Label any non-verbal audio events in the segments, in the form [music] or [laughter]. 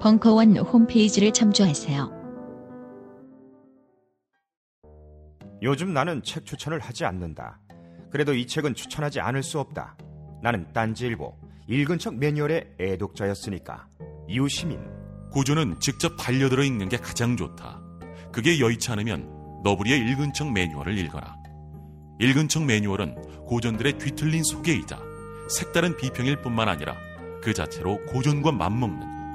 벙커원 홈페이지를 참조하세요. 요즘 나는 책 추천을 하지 않는다. 그래도 이 책은 추천하지 않을 수 없다. 나는 딴지일보 읽은 척 매뉴얼의 애독자였으니까. 이웃시민 고전은 직접 반려들어 읽는 게 가장 좋다. 그게 여의치 않으면 너부리의 읽은 척 매뉴얼을 읽어라. 읽은 척 매뉴얼은 고전들의 뒤틀린 소개이자 색다른 비평일 뿐만 아니라 그 자체로 고전과 맞먹는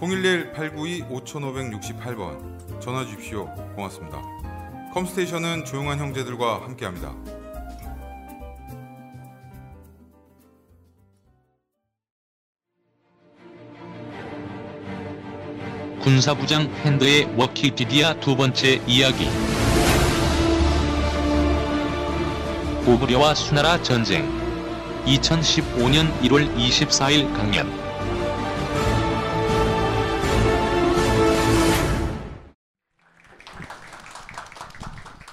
011-892-5568번 전화 주십시오. 고맙습니다. 컴스테이션은 조용한 형제들과 함께합니다. 군사부장 핸드의 워키피디아 두 번째 이야기 고구려와 수나라 전쟁 2015년 1월 24일 강연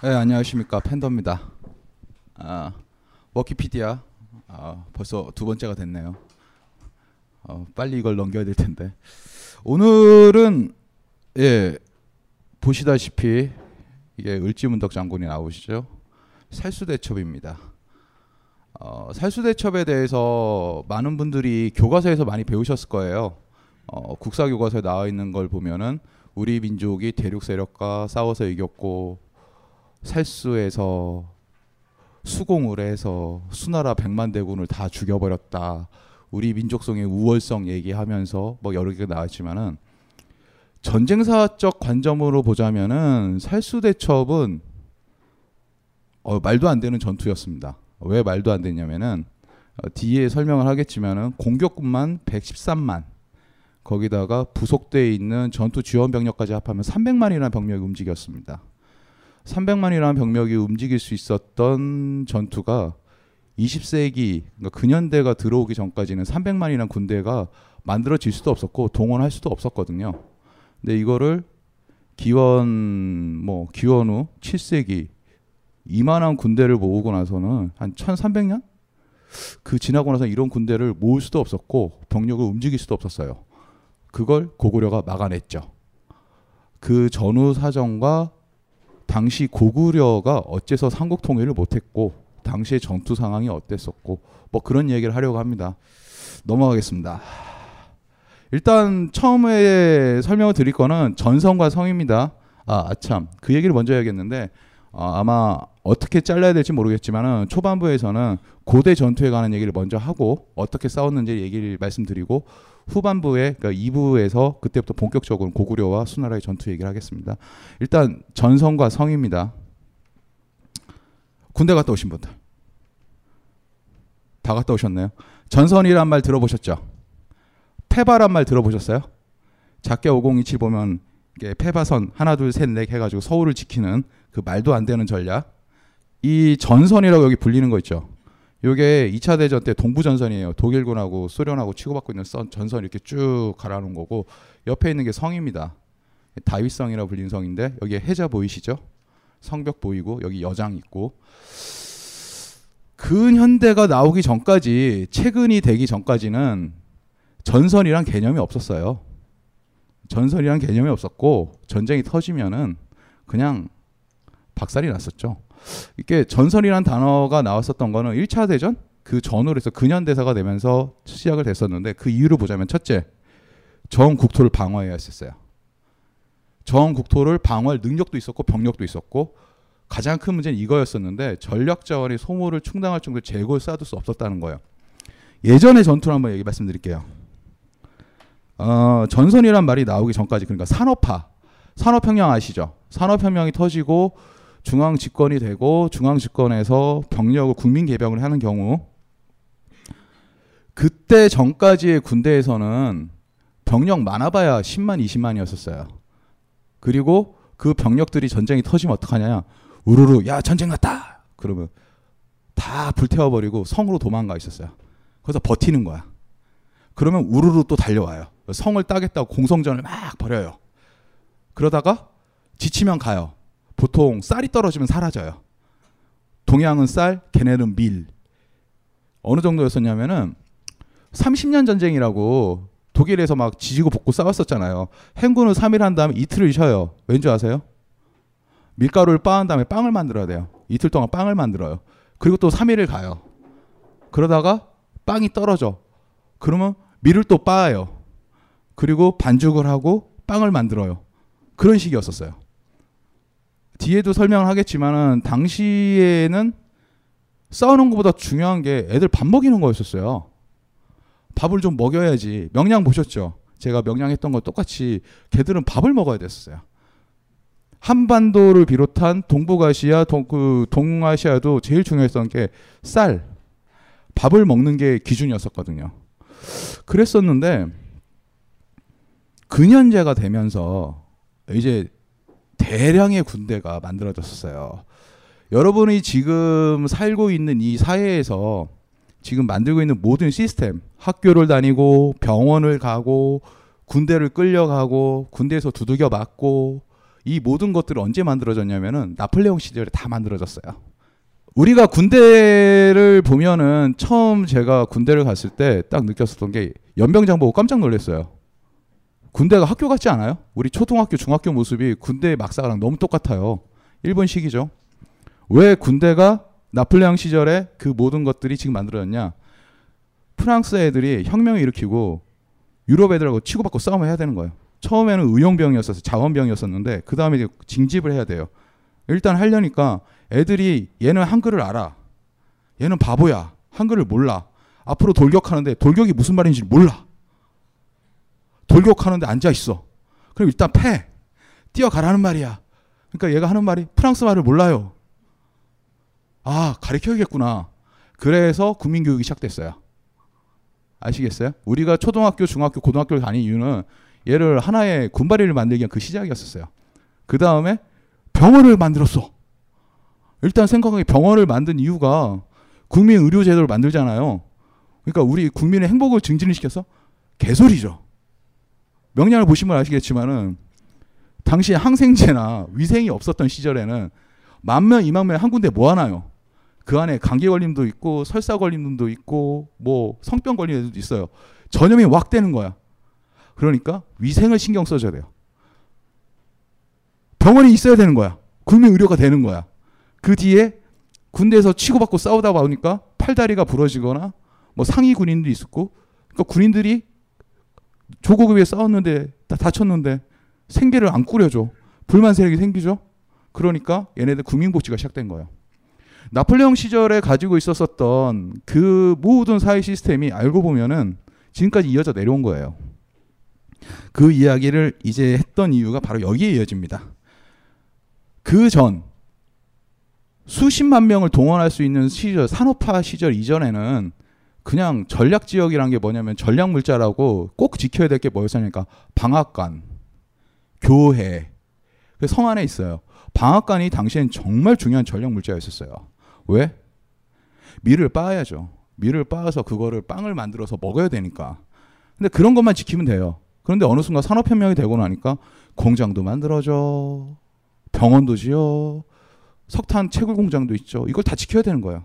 네, 안녕하십니까 팬더입니다. 아, 워키피디아 아, 벌써 두 번째가 됐네요. 어, 빨리 이걸 넘겨야 될 텐데 오늘은 예 보시다시피 이게 을지문덕 장군이 나오시죠. 살수대첩입니다. 어, 살수대첩에 대해서 많은 분들이 교과서에서 많이 배우셨을 거예요. 어, 국사 교과서에 나와 있는 걸 보면은 우리 민족이 대륙 세력과 싸워서 이겼고 살수에서 수공을 해서 수나라 백만 대군을 다 죽여버렸다. 우리 민족성의 우월성 얘기하면서 뭐 여러 개가 나왔지만은 전쟁사적 관점으로 보자면은 살수대첩은 어, 말도 안 되는 전투였습니다. 왜 말도 안 되냐면은 어, 뒤에 설명을 하겠지만은 공격군만 113만 거기다가 부속되어 있는 전투 지원 병력까지 합하면 300만이라는 병력이 움직였습니다. 300만이라는 병력이 움직일 수 있었던 전투가 20세기 그러니까 근현대가 들어오기 전까지는 300만이라는 군대가 만들어질 수도 없었고 동원할 수도 없었거든요. 근데 이거를 기원 뭐 기원 후 7세기 이만한 군대를 모으고 나서는 한 1300년 그 지나고 나서 이런 군대를 모을 수도 없었고 병력을 움직일 수도 없었어요. 그걸 고구려가 막아냈죠. 그 전후 사정과 당시 고구려가 어째서 삼국 통일을 못했고 당시의 전투 상황이 어땠었고 뭐 그런 얘기를 하려고 합니다. 넘어가겠습니다. 일단 처음에 설명을 드릴 거는 전성과 성입니다. 아, 아참. 그 얘기를 먼저 해야겠는데 어, 아마 어떻게 잘라야 될지 모르겠지만은 초반부에서는 고대 전투에 관한 얘기를 먼저 하고 어떻게 싸웠는지 얘기를 말씀드리고 후반부에 그러니까 2부에서 그때부터 본격적으로 고구려와 수나라의 전투 얘기를 하겠습니다. 일단 전성과 성입니다. 군대 갔다 오신 분들 다 갔다 오셨나요? 전선이란 말 들어보셨죠? 페바란 말 들어보셨어요? 작게 5027 보면 페바선 하나 둘 셋 넷 해가지고 서울을 지키는 그 말도 안 되는 전략. 이 전선이라고 여기 불리는 거 있죠. 요게 2차 대전 때 동부 전선이에요. 독일군하고 소련하고 치고받고 있는 선, 전선 이렇게 쭉 갈아놓은 거고 옆에 있는 게 성입니다. 다윗성이라고 불리는 성인데 여기에 해자 보이시죠? 성벽 보이고 여기 여장 있고 근현대가 나오기 전까지 최근이 되기 전까지는 전선이란 개념이 없었어요. 전선이란 개념이 없었고 전쟁이 터지면은 그냥 박살이 났었죠. 이게 전선이란 단어가 나왔었던 거는 1차 대전 그 전후로 해서 근현대사가 되면서 시작을 됐었는데 그 이유를 보자면 첫째 전 국토를 방어해야 했었어요. 전 국토를 방어할 능력도 있었고 병력도 있었고 가장 큰 문제는 이거였었는데 전략 자원이 소모를 충당할 정도의 재고를 쌓아둘 수 없었다는 거예요. 예전의 전투를 한번 얘기 말씀드릴게요. 어, 전선이란 말이 나오기 전까지 그러니까 산업화, 산업혁명 아시죠? 산업혁명이 터지고 중앙 집권이 되고 중앙 집권에서 병력을 국민 개병을 하는 경우 그때 전까지의 군대에서는 병력 많아봐야 10만, 20만이었었어요. 그리고 그 병력들이 전쟁이 터지면 어떡하냐? 우르르 야 전쟁 났다. 그러면 다 불태워버리고 성으로 도망가 있었어요. 그래서 버티는 거야. 그러면 우르르 또 달려와요. 성을 따겠다고 공성전을 막 벌여요. 그러다가 지치면 가요. 보통 쌀이 떨어지면 사라져요. 동양은 쌀, 걔네는 밀. 어느 정도였었냐면은 30년 전쟁이라고 독일에서 막 지지고 볶고 싸웠었잖아요. 행군을 3일 한 다음에 이틀을 쉬어요. 왠지 아세요? 밀가루를 빻은 다음에 빵을 만들어야 돼요. 이틀 동안 빵을 만들어요. 그리고 또 3일을 가요. 그러다가 빵이 떨어져. 그러면 밀을 또 빻아요. 그리고 반죽을 하고 빵을 만들어요. 그런 식이었었어요. 뒤에도 설명을 하겠지만은 당시에는 싸우는 것보다 중요한 게 애들 밥 먹이는 거였었어요. 밥을 좀 먹여야지. 명량 보셨죠? 제가 명량했던 거 똑같이 걔들은 밥을 먹어야 됐었어요. 한반도를 비롯한 동북아시아, 동, 그 동아시아도 제일 중요했던 게 쌀, 밥을 먹는 게 기준이었었거든요. 그랬었는데 근현재가 되면서 이제 대량의 군대가 만들어졌었어요. 여러분이 지금 살고 있는 이 사회에서 지금 만들고 있는 모든 시스템, 학교를 다니고 병원을 가고 군대를 끌려가고 군대에서 두들겨 맞고 이 모든 것들이 언제 만들어졌냐면은 나폴레옹 시절에 다 만들어졌어요. 우리가 군대를 보면은 처음 제가 군대를 갔을 때 딱 느꼈었던 게 연병장 보고 깜짝 놀랐어요. 군대가 학교 같지 않아요? 우리 초등학교, 중학교 모습이 군대 막사랑 너무 똑같아요. 일본식이죠. 왜 군대가 나폴레옹 시절에 그 모든 것들이 지금 만들어졌냐? 프랑스 애들이 혁명을 일으키고 유럽 애들하고 치고받고 싸움을 해야 되는 거예요. 처음에는 의용병이었어서 자원병이었었는데 그 다음에 징집을 해야 돼요. 일단 하려니까 애들이 얘는 한글을 알아. 얘는 바보야. 한글을 몰라. 앞으로 돌격하는데 돌격이 무슨 말인지 몰라. 돌격하는데 앉아 있어. 그럼 일단 패. 뛰어가라는 말이야. 그러니까 얘가 하는 말이 프랑스 말을 몰라요. 아, 가르쳐야겠구나. 그래서 국민교육이 시작됐어요. 아시겠어요? 우리가 초등학교, 중학교, 고등학교를 다닌 이유는 얘를 하나의 군바리를 만들기 위한 그 시작이었었어요. 그 다음에 병원을 만들었어. 일단 생각하기 병원을 만든 이유가 국민 의료 제도를 만들잖아요. 그러니까 우리 국민의 행복을 증진을 시켜서 개소리죠. 명량을 보시면 아시겠지만은 당시 항생제나 위생이 없었던 시절에는 만명 이만명 한 군데 모아놔요. 그 안에 감기 걸림도 있고 설사 걸림도 있고 뭐 성병 걸린 애들도 있어요. 전염이 확 되는 거야. 그러니까 위생을 신경 써줘야 돼요. 병원이 있어야 되는 거야. 국민 의료가 되는 거야. 그 뒤에 군대에서 치고받고 싸우다 보니까 팔다리가 부러지거나 뭐 상위 군인도 있었고 그러니까 군인들이 조국을 위해 싸웠는데 다 다쳤는데 생계를 안 꾸려줘. 불만 세력이 생기죠? 그러니까 얘네들 국민복지가 시작된 거예요. 나폴레옹 시절에 가지고 있었었던 그 모든 사회 시스템이 알고 보면은 지금까지 이어져 내려온 거예요. 그 이야기를 이제 했던 이유가 바로 여기에 이어집니다. 그 전 수십만 명을 동원할 수 있는 시절 산업화 시절 이전에는 그냥 전략 지역이란 게 뭐냐면 전략 물자라고 꼭 지켜야 될 게 뭐였습니까? 방앗간, 교회. 그 성 안에 있어요. 방앗간이 당시엔 정말 중요한 전략 물자였었어요. 왜? 밀을 빻아야죠. 밀을 빻아서 그거를 빵을 만들어서 먹어야 되니까. 근데 그런 것만 지키면 돼요. 그런데 어느 순간 산업혁명이 되고 나니까 공장도 만들어져. 병원도 지어. 석탄 채굴 공장도 있죠. 이걸 다 지켜야 되는 거예요.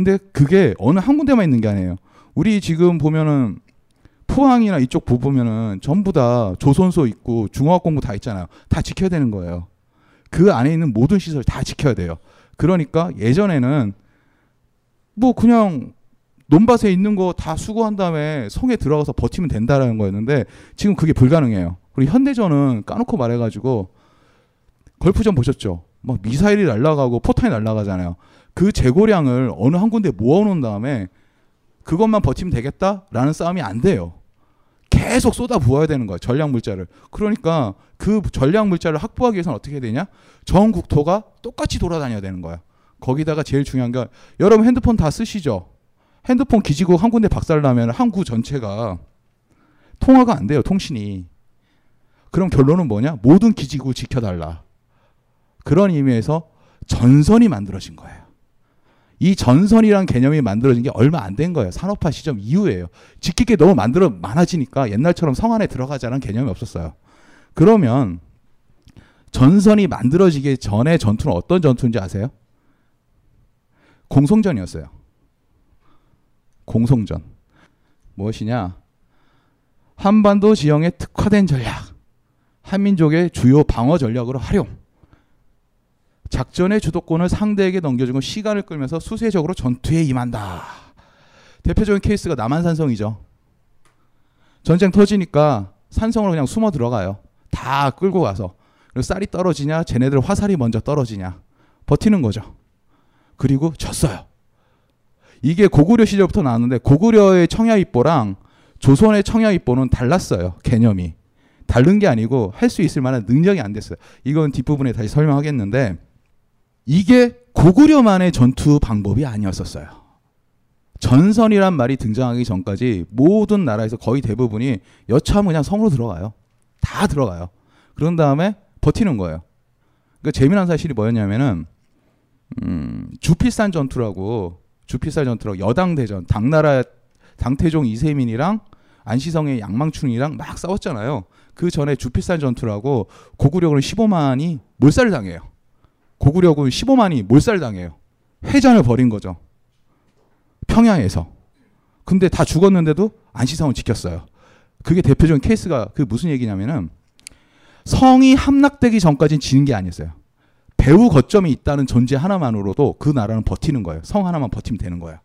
근데 그게 어느 한 군데만 있는 게 아니에요. 우리 지금 보면은 포항이나 이쪽 보면은 전부 다 조선소 있고 중화학 공부 다 있잖아요. 다 지켜야 되는 거예요. 그 안에 있는 모든 시설 다 지켜야 돼요. 그러니까 예전에는 뭐 그냥 논밭에 있는 거 다 수거한 다음에 성에 들어가서 버티면 된다라는 거였는데 지금 그게 불가능해요. 그리고 현대전은 까놓고 말해가지고 걸프전 보셨죠? 막 미사일이 날아가고 포탄이 날아가잖아요. 그 재고량을 어느 한 군데 모아놓은 다음에 그것만 버티면 되겠다라는 싸움이 안 돼요. 계속 쏟아 부어야 되는 거예요. 전략 물자를. 그러니까 그 전략 물자를 확보하기 위해서는 어떻게 해야 되냐? 전 국토가 똑같이 돌아다녀야 되는 거야. 거기다가 제일 중요한 게 여러분 핸드폰 다 쓰시죠? 핸드폰 기지국 한 군데 박살 나면 한국 전체가 통화가 안 돼요. 통신이. 그럼 결론은 뭐냐? 모든 기지국 지켜달라. 그런 의미에서 전선이 만들어진 거예요. 이 전선이란 개념이 만들어진 게 얼마 안 된 거예요. 산업화 시점 이후에요. 지킬 게 너무 만들어 많아지니까 옛날처럼 성 안에 들어가자는 개념이 없었어요. 그러면 전선이 만들어지기 전에 전투는 어떤 전투인지 아세요? 공성전이었어요. 공성전. 무엇이냐? 한반도 지형에 특화된 전략. 한민족의 주요 방어 전략으로 활용. 작전의 주도권을 상대에게 넘겨주고 시간을 끌면서 수세적으로 전투에 임한다. 대표적인 케이스가 남한산성이죠. 전쟁 터지니까 산성으로 그냥 숨어 들어가요. 다 끌고 가서. 그리고 쌀이 떨어지냐, 쟤네들 화살이 먼저 떨어지냐. 버티는 거죠. 그리고 졌어요. 이게 고구려 시절부터 나왔는데 고구려의 청야입보랑 조선의 청야입보는 달랐어요. 개념이. 다른 게 아니고 할 수 있을 만한 능력이 안 됐어요. 이건 뒷부분에 다시 설명하겠는데 이게 고구려만의 전투 방법이 아니었었어요. 전선이란 말이 등장하기 전까지 모든 나라에서 거의 대부분이 여차하면 그냥 성으로 들어가요. 다 들어가요. 그런 다음에 버티는 거예요. 그러니까 재미난 사실이 뭐였냐면은 음, 주필산 전투라고 주필산 전투라고 여당 대전 당나라 당태종 이세민이랑 안시성의 양망춘이랑 막 싸웠잖아요. 그 전에 주필산 전투라고 고구려군은 15만이 몰살을 당해요. 고구려군 15만이 몰살당해요. 회전을 벌인 거죠. 평양에서. 근데 다 죽었는데도 안시성을 지켰어요. 그게 대표적인 케이스가 그 무슨 얘기냐면은 성이 함락되기 전까지는 지는 게 아니었어요. 배후 거점이 있다는 존재 하나만으로도 그 나라는 버티는 거예요. 성 하나만 버티면 되는 거예요.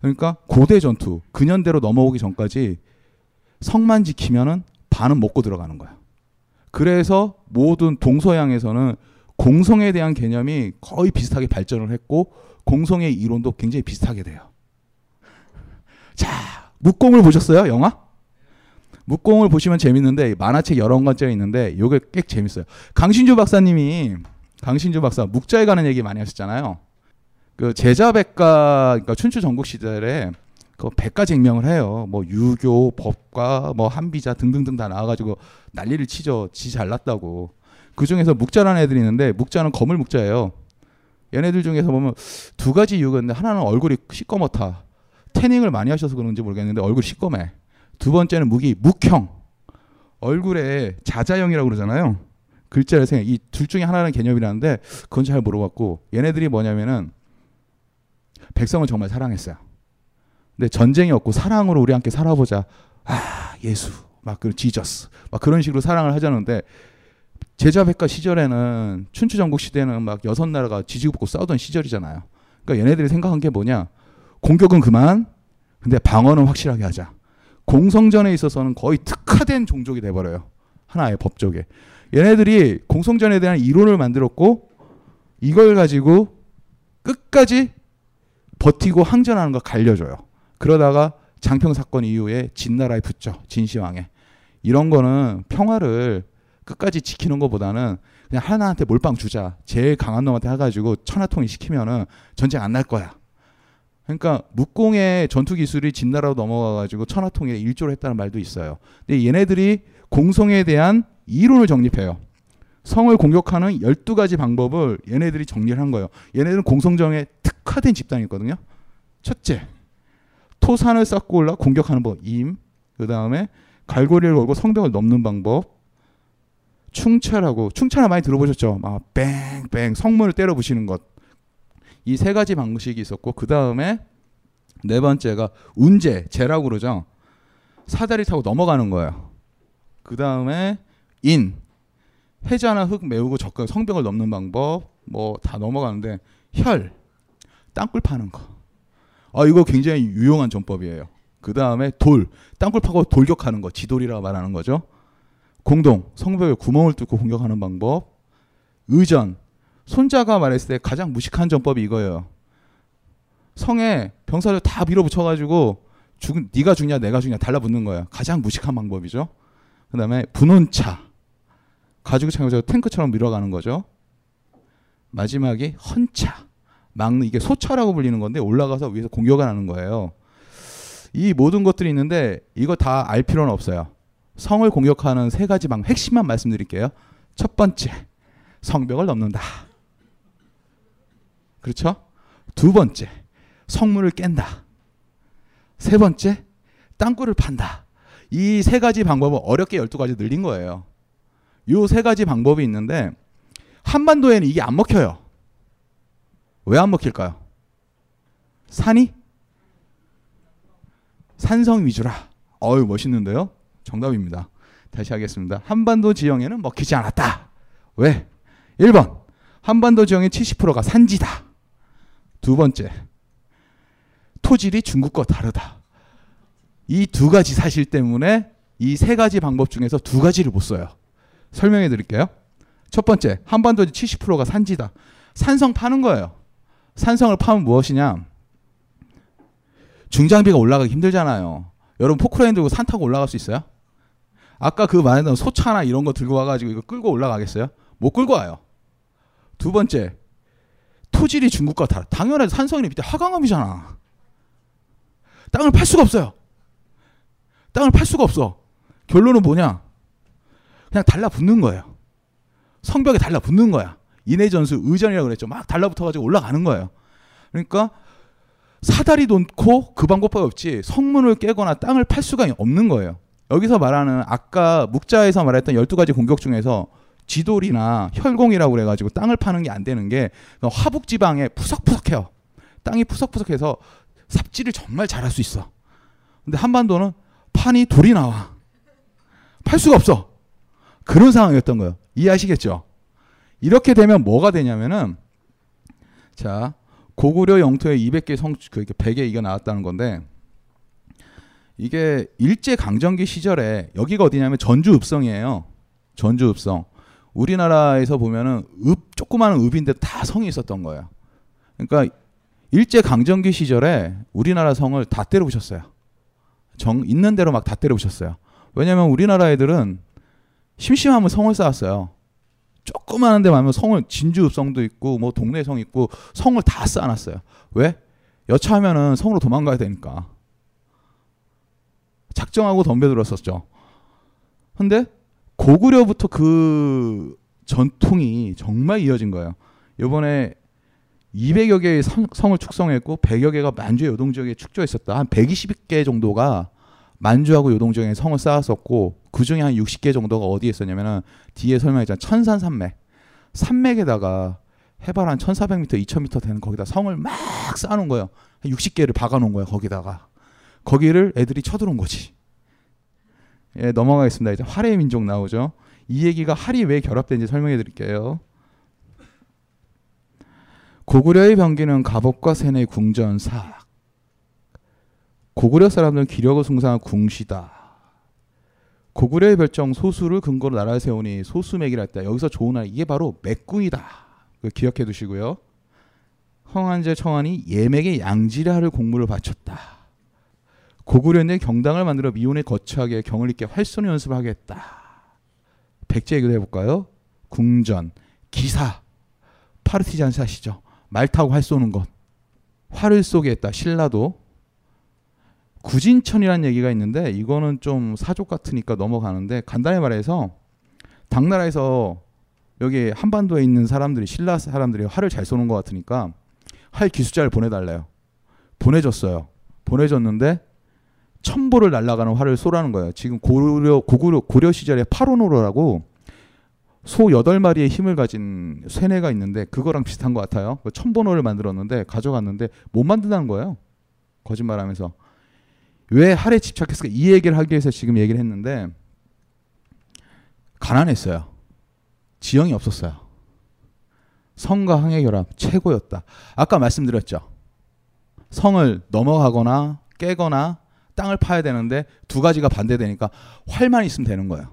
그러니까 고대 전투 근현대로 넘어오기 전까지 성만 지키면은 반은 먹고 들어가는 거야. 그래서 모든 동서양에서는 공성에 대한 개념이 거의 비슷하게 발전을 했고 공성의 이론도 굉장히 비슷하게 돼요. 자, 묵공을 보셨어요? 영화? 묵공을 보시면 재밌는데 만화책 여러 권짜리 있는데 이게 꽤 재밌어요. 강신주 박사님이 강신주 박사 묵자에 가는 얘기 많이 하셨잖아요. 그 제자백가 그러니까 춘추 전국 시절에 그 백가 증명을 해요. 뭐 유교, 법과, 뭐 한비자 등등등 다 나와가지고 난리를 치죠. 지 잘났다고. 그 중에서 묵자라는 애들이 있는데 묵자는 거물 묵자예요. 얘네들 중에서 보면 두 가지 이유가 있는데 하나는 얼굴이 시꺼멓다. 태닝을 많이 하셔서 그런지 모르겠는데 얼굴 시꺼매. 두 번째는 묵이 묵형. 얼굴에 자자형이라고 그러잖아요. 글자를 생각. 이둘 중에 하나는 개념이라는데 그건 잘 모르겠고 얘네들이 뭐냐면은 백성을 정말 사랑했어요. 근데 전쟁이 없고 사랑으로 우리 함께 살아보자. 아 예수 막그 지저스 막 그런 식으로 사랑을 하자는데 제자백과 시절에는 춘추전국 시대는 막 여섯 나라가 지지고 싸우던 시절이잖아요. 그러니까 얘네들이 생각한 게 뭐냐? 공격은 그만, 근데 방어는 확실하게 하자. 공성전에 있어서는 거의 특화된 종족이 돼 버려요. 하나의 법조계. 얘네들이 공성전에 대한 이론을 만들었고 이걸 가지고 끝까지 버티고 항전하는 거 갈려줘요. 그러다가 장평 사건 이후에 진나라에 붙죠. 진시황에. 이런 거는 평화를 끝까지 지키는 것보다는 그냥 하나한테 몰빵 주자. 제일 강한 놈한테 해가지고 천하통일 시키면은 전쟁 안 날 거야. 그러니까 묵공의 전투 기술이 진나라로 넘어가가지고 천하통일에 일조를 했다는 말도 있어요. 근데 얘네들이 공성에 대한 이론을 정립해요. 성을 공격하는 12가지 방법을 얘네들이 정리를 한 거예요. 얘네들은 공성정에 특화된 집단이거든요. 첫째, 토산을 쌓고 올라 공격하는 법, 임. 그 다음에 갈고리를 걸고 성벽을 넘는 방법. 충찰하고, 충찰을 많이 들어보셨죠? 막 뺑뺑 성문을 때려 부시는 것. 이 세 가지 방식이 있었고, 그 다음에 네 번째가 운제, 제라고 그러죠. 사다리 타고 넘어가는 거예요. 그 다음에 인, 해자나 흙 메우고 접근 성벽을 넘는 방법 뭐 다 넘어가는데 혈 땅굴 파는 거. 아 이거 굉장히 유용한 전법이에요. 그 다음에 돌 땅굴 파고 돌격하는 거 지돌이라고 말하는 거죠. 공동 성벽에 구멍을 뚫고 공격하는 방법. 의전 손자가 말했을 때 가장 무식한 전법이 이거예요. 성에 병사를 다 밀어붙여가지고 죽 네가 죽냐 내가 죽냐 달라붙는 거예요. 가장 무식한 방법이죠. 그 다음에 분원차 가지고 창고에서 탱크처럼 밀어가는 거죠. 마지막이 헌차 막는 이게 소차라고 불리는 건데 올라가서 위에서 공격을 하는 거예요. 이 모든 것들이 있는데 이거 다 알 필요는 없어요. 성을 공격하는 세 가지 방 핵심만 말씀드릴게요. 첫 번째 성벽을 넘는다. 그렇죠? 두 번째 성문을 깬다. 세 번째 땅굴을 판다. 이 세 가지 방법을 어렵게 12가지 늘린 거예요. 요 세 가지 방법이 있는데 한반도에는 이게 안 먹혀요. 왜 안 먹힐까요? 산이 산성 위주라. 어유 멋있는데요? 정답입니다. 다시 하겠습니다. 한반도 지형에는 먹히지 않았다. 왜? 1번. 한반도 지형의 70%가 산지다. 두 번째. 토질이 중국과 다르다. 이 두 가지 사실 때문에 이 세 가지 방법 중에서 두 가지를 못 써요. 설명해 드릴게요. 첫 번째, 한반도 70%가 산지다. 산성 파는 거예요. 산성을 파면 무엇이냐? 중장비가 올라가기 힘들잖아요. 여러분 포크레인 들고 산 타고 올라갈 수 있어요? 아까 그 말했던 소차나 이런 거 들고 와가지고 이거 끌고 올라가겠어요? 못 끌고 와요. 두 번째, 토질이 중국과 다르. 당연하지 산성이 밑에 화강암이잖아. 땅을 팔 수가 없어요. 땅을 팔 수가 없어. 결론은 뭐냐? 그냥 달라붙는 거예요. 성벽에 달라붙는 거야. 인해전수 의전이라고 그랬죠. 막 달라붙어가지고 올라가는 거예요. 그러니까 사다리 놓고 그 방법밖에 없지 성문을 깨거나 땅을 팔 수가 없는 거예요. 여기서 말하는 아까 묵자에서 말했던 12가지 공격 중에서 지돌이나 혈공이라고 그래가지고 땅을 파는 게 안 되는 게 화북 지방에 푸석푸석해요. 땅이 푸석푸석해서 삽질을 정말 잘할 수 있어. 근데 한반도는 판이 돌이 나와. 팔 수가 없어. 그런 상황이었던 거예요. 이해하시겠죠? 이렇게 되면 뭐가 되냐면은 자 고구려 영토에 200개 성, 그 100개 이가 나왔다는 건데 이게 일제 강점기 시절에 여기가 어디냐면 전주 읍성이에요. 전주 읍성. 우리나라에서 보면은 읍 조그마한 읍인데 다 성이 있었던 거예요. 그러니까 일제 강점기 시절에 우리나라 성을 다 때려 부셨어요. 정 있는 대로 막 다 때려 부셨어요. 왜냐면 우리나라 애들은 심심하면 성을 쌓았어요. 조그마한 데 가면 성을 진주 읍성도 있고 뭐 동네 성 있고 성을 다 쌓아놨어요. 왜? 여차하면은 성으로 도망가야 되니까. 작정하고 덤벼들었었죠. 근데 고구려부터 그 전통이 정말 이어진 거예요. 이번에 200여 개의 성, 을 축성했고 100여 개가 만주의 요동 지역에 축조했었다. 한 120개 정도가 만주하고 요동 지역에 성을 쌓았었고 그 중에 한 60개 정도가 어디에 있었냐면은 뒤에 설명했잖아 천산 산맥 산맥에다가 해발 한 1400m, 2000m 되는 거기다 성을 막 쌓아놓은 거예요. 60개를 박아놓은 거예요. 거기다가 거기를 애들이 쳐들어온 거지. 예, 넘어가겠습니다. 이제 활의 민족 나오죠. 이 얘기가 할이 왜 결합된지 설명해 드릴게요. 고구려의 병기는 갑옷과 세네 궁전 사악. 고구려 사람들은 기력을 숭상한 궁시다. 고구려의 별정 소수를 근거로 나라를 세우니 소수맥이라 했다. 여기서 좋은 날 이게 바로 맥궁이다. 기억해 두시고요. 황한제 청한이 예맥의 양지라를 공물을 바쳤다. 고구려인의 경당을 만들어 미온에 거처하게 경을 읽게 활손 연습을 하겠다. 백제 얘기도 해볼까요? 궁전, 기사, 파르티잔 사시죠. 말 타고 활 쏘는 것. 활을 쏘게 했다. 신라도. 구진천이라는 얘기가 있는데 이거는 좀 사족 같으니까 넘어가는데 간단히 말해서 당나라에서 여기 한반도에 있는 사람들이 신라 사람들이 활을 잘 쏘는 것 같으니까 활 기술자를 보내달래요. 보내줬어요. 보내줬는데 천보를 날아가는 활을 쏘라는 거예요. 지금 고려 고구려 고려 시절에 파로노로라고 소 여덟 마리의 힘을 가진 쇠뇌가 있는데 그거랑 비슷한 것 같아요. 그 천보노를 만들었는데 가져갔는데 못 만든다는 거예요. 거짓말하면서 왜 할에 집착했을까 이 얘기를 하기 위해서 지금 얘기를 했는데 가난했어요. 지형이 없었어요. 성과 항의 결합 최고였다. 아까 말씀드렸죠. 성을 넘어가거나 깨거나 땅을 파야 되는데 두 가지가 반대되니까 활만 있으면 되는 거예요.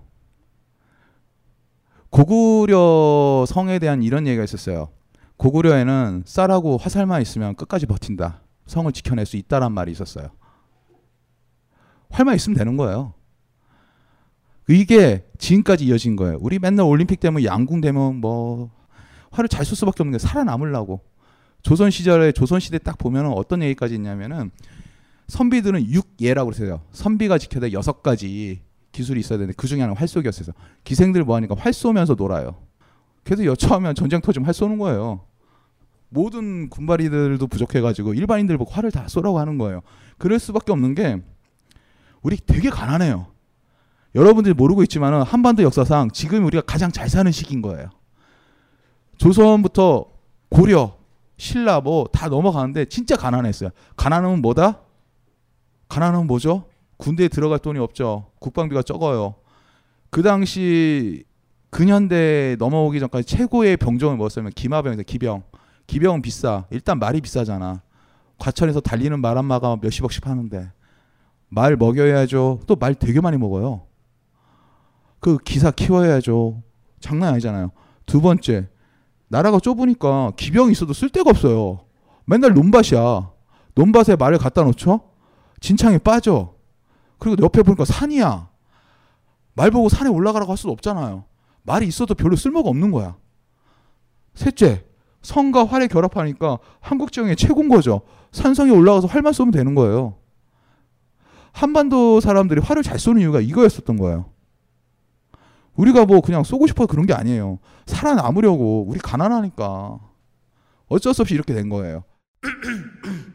고구려 성에 대한 이런 얘기가 있었어요. 고구려에는 쌀하고 화살만 있으면 끝까지 버틴다. 성을 지켜낼 수 있다란 말이 있었어요. 활만 있으면 되는 거예요. 이게 지금까지 이어진 거예요. 우리 맨날 올림픽 되면 양궁 되면 뭐 활을 잘쏠 수밖에 없는 게 살아남으려고. 조선 시절에 조선 시대 딱 보면은 어떤 얘기까지 있냐면은 선비들은 육예라고 그러세요. 선비가 지켜야 될 여섯 가지 기술이 있어야 되는데 그 중에 하나는 활쏘기였어요. 기생들 뭐 하니까 활 쏘면서 놀아요. 그래서 여차하면 전쟁 터지면 활 쏘는 거예요. 모든 군바리들도 부족해가지고 일반인들 보고 활을 다 쏘라고 하는 거예요. 그럴 수밖에 없는 게 우리 되게 가난해요. 여러분들이 모르고 있지만 한반도 역사상 지금 우리가 가장 잘 사는 시기인 거예요. 조선부터 고려, 신라 뭐 다 넘어가는데 진짜 가난했어요. 가난하면 뭐다? 가난하면 뭐죠? 군대에 들어갈 돈이 없죠. 국방비가 적어요. 그 당시 근현대 넘어오기 전까지 최고의 병종을 뭐였냐면 기마병이죠. 기병. 기병은 비싸. 일단 말이 비싸잖아. 과천에서 달리는 말 한 마가 몇십억씩 하는데 말 먹여야죠. 또 말 되게 많이 먹어요. 그 기사 키워야죠. 장난 아니잖아요. 두 번째, 나라가 좁으니까 기병이 있어도 쓸 데가 없어요. 맨날 논밭이야. 논밭에 말을 갖다 놓죠? 진창에 빠져. 그리고 옆에 보니까 산이야. 말 보고 산에 올라가라고 할 수도 없잖아요. 말이 있어도 별로 쓸모가 없는 거야. 셋째, 성과 활에 결합하니까 한국 지형의 최고인 거죠. 산성에 올라가서 활만 쏘면 되는 거예요. 한반도 사람들이 활을 잘 쏘는 이유가 이거였었던 거예요. 우리가 뭐 그냥 쏘고 싶어 그런 게 아니에요. 살아남으려고 우리 가난하니까 어쩔 수 없이 이렇게 된 거예요. [clears throat]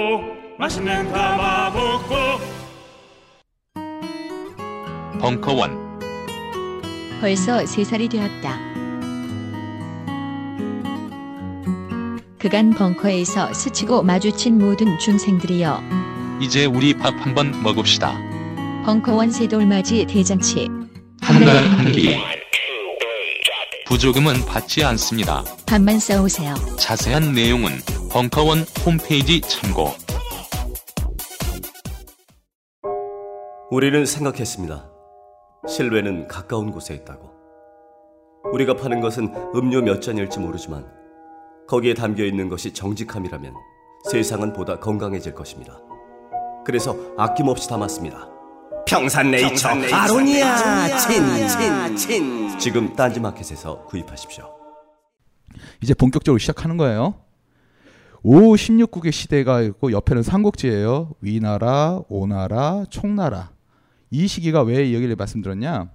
맛있는 가마복고 벙커원 벌써 세 살이 되었다. 그간 벙커에서 스치고 마주친 모든 중생들이여 이제 우리 밥 한번 먹읍시다. 벙커원 새돌맞이 대잔치 한 달 한 끼 부조금은 받지 않습니다. 밥만 싸오세요. 자세한 내용은 벙커원 홈페이지 참고. 우리는 생각했습니다. 실외는 가까운 곳에 있다고. 우리가 파는 것은 음료 몇 잔일지 모르지만 거기에 담겨 있는 것이 정직함이라면 세상은 보다 건강해질 것입니다. 그래서 아낌없이 담았습니다. 평산네이처, 아로니아 친친친 지금 딴지마켓에서 구입하십시오. 이제 본격적으로 시작하는 거예요. 5, 16국의 시대가 있고 옆에는 삼국지예요. 위나라, 오나라, 총나라. 이 시기가 왜 이 얘기를 말씀드렸냐?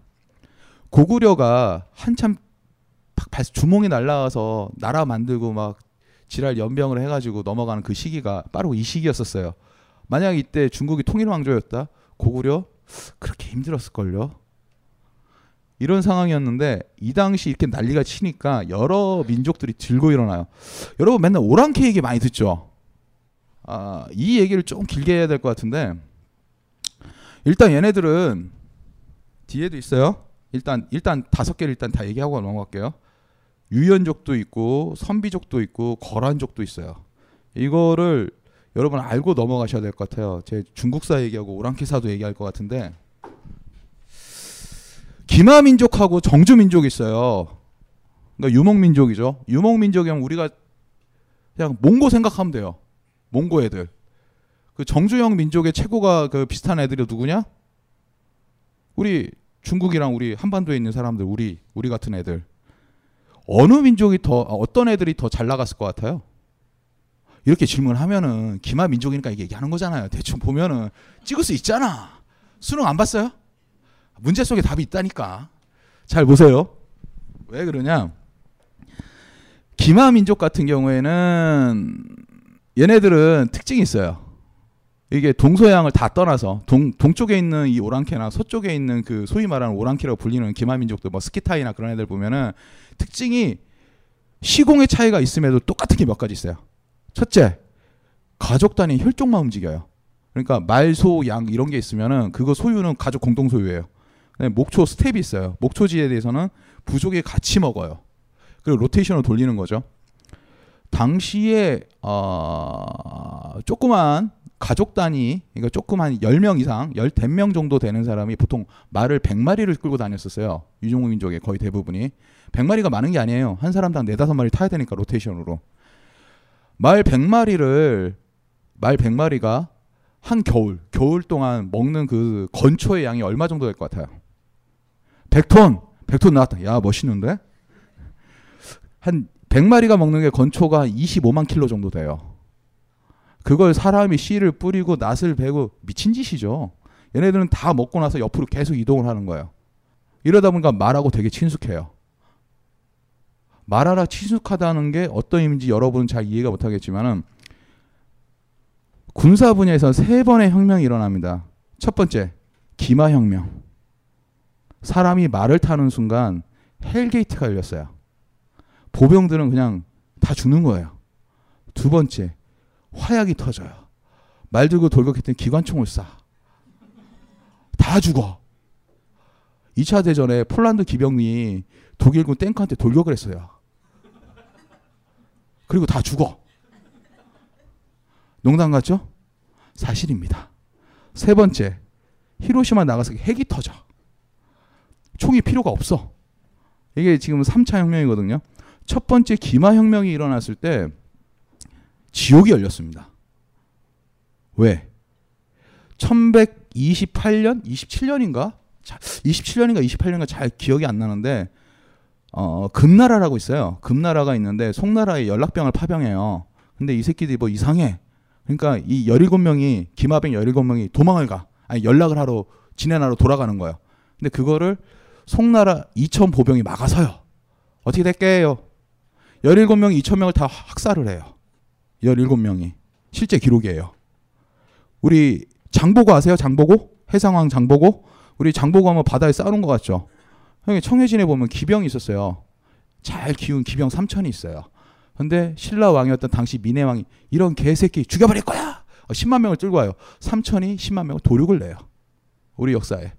고구려가 한참 팍 발- 주몽이 날라와서 나라 만들고 막 지랄 연병을 해가지고 넘어가는 그 시기가 바로 이 시기였었어요. 만약 이때 중국이 통일 왕조였다, 고구려 그렇게 힘들었을걸요. 이런 상황이었는데 이 당시 이렇게 난리가 치니까 여러 민족들이 들고 일어나요. 여러분 맨날 오랑캐 얘기 많이 듣죠. 아, 이 얘기를 좀 길게 해야 될 것 같은데 일단 얘네들은 뒤에도 있어요. 일단 일단 다섯 개를 일단 다 얘기하고 넘어갈게요. 유연족도 있고 선비족도 있고 거란족도 있어요. 이거를 여러분 알고 넘어가셔야 될 것 같아요. 제 중국사 얘기하고 오랑캐사도 얘기할 것 같은데 기마 민족하고 정주 민족이 있어요. 그러니까 유목 민족이죠. 유목 민족이면 우리가 그냥 몽고 생각하면 돼요. 몽고 애들. 그 정주형 민족의 최고가 그 비슷한 애들이 누구냐? 우리 중국이랑 우리 한반도에 있는 사람들, 우리 우리 같은 애들. 어느 민족이 더 어떤 애들이 더 잘 나갔을 것 같아요? 이렇게 질문하면은 기마 민족이니까 이게 얘기하는 거잖아요. 대충 보면은 찍을 수 있잖아. 수능 안 봤어요? 문제 속에 답이 있다니까. 잘 보세요. 왜 그러냐? 기마 민족 같은 경우에는 얘네들은 특징이 있어요. 이게 동서양을 다 떠나서 동, 동쪽에 있는 이 오랑캐나 서쪽에 있는 그 소위 말하는 오랑캐라고 불리는 기마 민족들 뭐 스키타이나 그런 애들 보면은 특징이 시공의 차이가 있음에도 똑같은 게 몇 가지 있어요. 첫째, 가족 단위 혈족만 움직여요. 그러니까 말, 소, 양 이런 게 있으면은 그거 소유는 가족 공동 소유예요. 목초 스텝이 있어요. 목초지에 대해서는 부족이 같이 먹어요. 그리고 로테이션을 돌리는 거죠. 당시에 어, 조그만 가족 단위, 그러니까 조그만 10명 이상, 10명 정도 되는 사람이 보통 말을 100마리를 끌고 다녔었어요. 유종민 민족의 거의 대부분이. 100마리가 많은 게 아니에요. 한 사람당 4, 5마리 타야 되니까 로테이션으로. 말 100마리를 말 100마리가 한 겨울, 겨울 동안 먹는 그 건초의 양이 얼마 정도 될 것 같아요? 100톤. 100톤 나왔다. 야, 멋있는데? 한 100마리가 먹는 게 건초가 한 25만 킬로 정도 돼요. 그걸 사람이 씨를 뿌리고 낫을 베고 미친 짓이죠. 얘네들은 다 먹고 나서 옆으로 계속 이동을 하는 거예요. 이러다 보니까 말하고 되게 친숙해요. 말하라 친숙하다는 게 어떤 의미인지 여러분은 잘 이해가 못하겠지만은 군사 분야에서 세 번의 혁명이 일어납니다. 첫 번째 기마 혁명. 사람이 말을 타는 순간 hell gate가 열렸어요. 보병들은 그냥 다 죽는 거예요. 두 번째 화약이 터져요. 말 들고 돌격 했더니 기관총을 쏴. 다 죽어. 2차 대전에 폴란드 기병이 독일군 탱크한테 돌격을 했어요. 그리고 다 죽어. 농담 같죠? 사실입니다. 세 번째, 히로시마 나가사키 핵이 터져. 총이 필요가 없어. 이게 지금 3차 혁명이거든요. 첫 번째 기마 혁명이 일어났을 때 지옥이 열렸습니다. 왜? 1128년, 27년인가? 27년인가 28년인가 잘 기억이 안 나는데 어, 금나라라고 있어요. 금나라가 있는데 송나라에 연락병을 파병해요. 근데 이 새끼들이 뭐 이상해. 그러니까 이 17명이 기마병 17명이 도망을 가. 아니 연락을 하러 진해나로 돌아가는 거예요. 근데 그거를 송나라 2천 보병이 막아서요. 어떻게 될게요? 17명이 2천 명을 다 학살을 해요. 17명이. 실제 기록이에요. 우리 장보고 아세요? 장보고? 해상왕 장보고? 우리 장보고 하면 바다에 쌓아놓은 것 같죠? 형이 청해진에 보면 기병이 있었어요. 잘 키운 기병 3천이 있어요. 근데 신라 왕이었던 당시 민해 왕이 이런 개새끼 죽여버릴 거야. 10만 명을 끌고 와요. 3천이 10만 명을 도륙을 내요. 우리 역사에.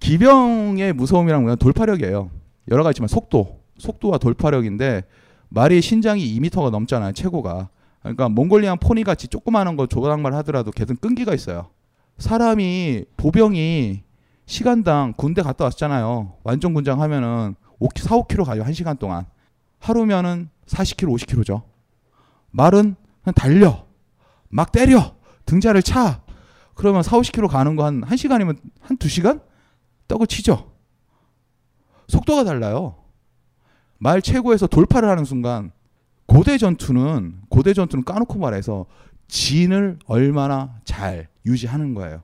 기병의 무서움이란 건 돌파력이에요. 여러 가지지만 속도, 속도와 돌파력인데 말이 신장이 2m가 넘잖아요. 최고가. 그러니까 몽골리안 포니 같이 조그마한 거 조각말 하더라도 걔든 끈기가 있어요. 사람이 보병이 시간당 군대 갔다 왔잖아요. 완전 군장 하면은 4, 5km 가요. 1시간 동안. 하루면은 40km, 50km죠. 말은 그냥 달려. 막 때려. 등자를 차. 그러면 4, 50km 가는 거 한 1시간이면 한 2시간? 떡을 치죠. 속도가 달라요. 말 최고에서 돌파를 하는 순간 고대 전투는 고대 전투는 까놓고 말해서 진을 얼마나 잘 유지하는 거예요.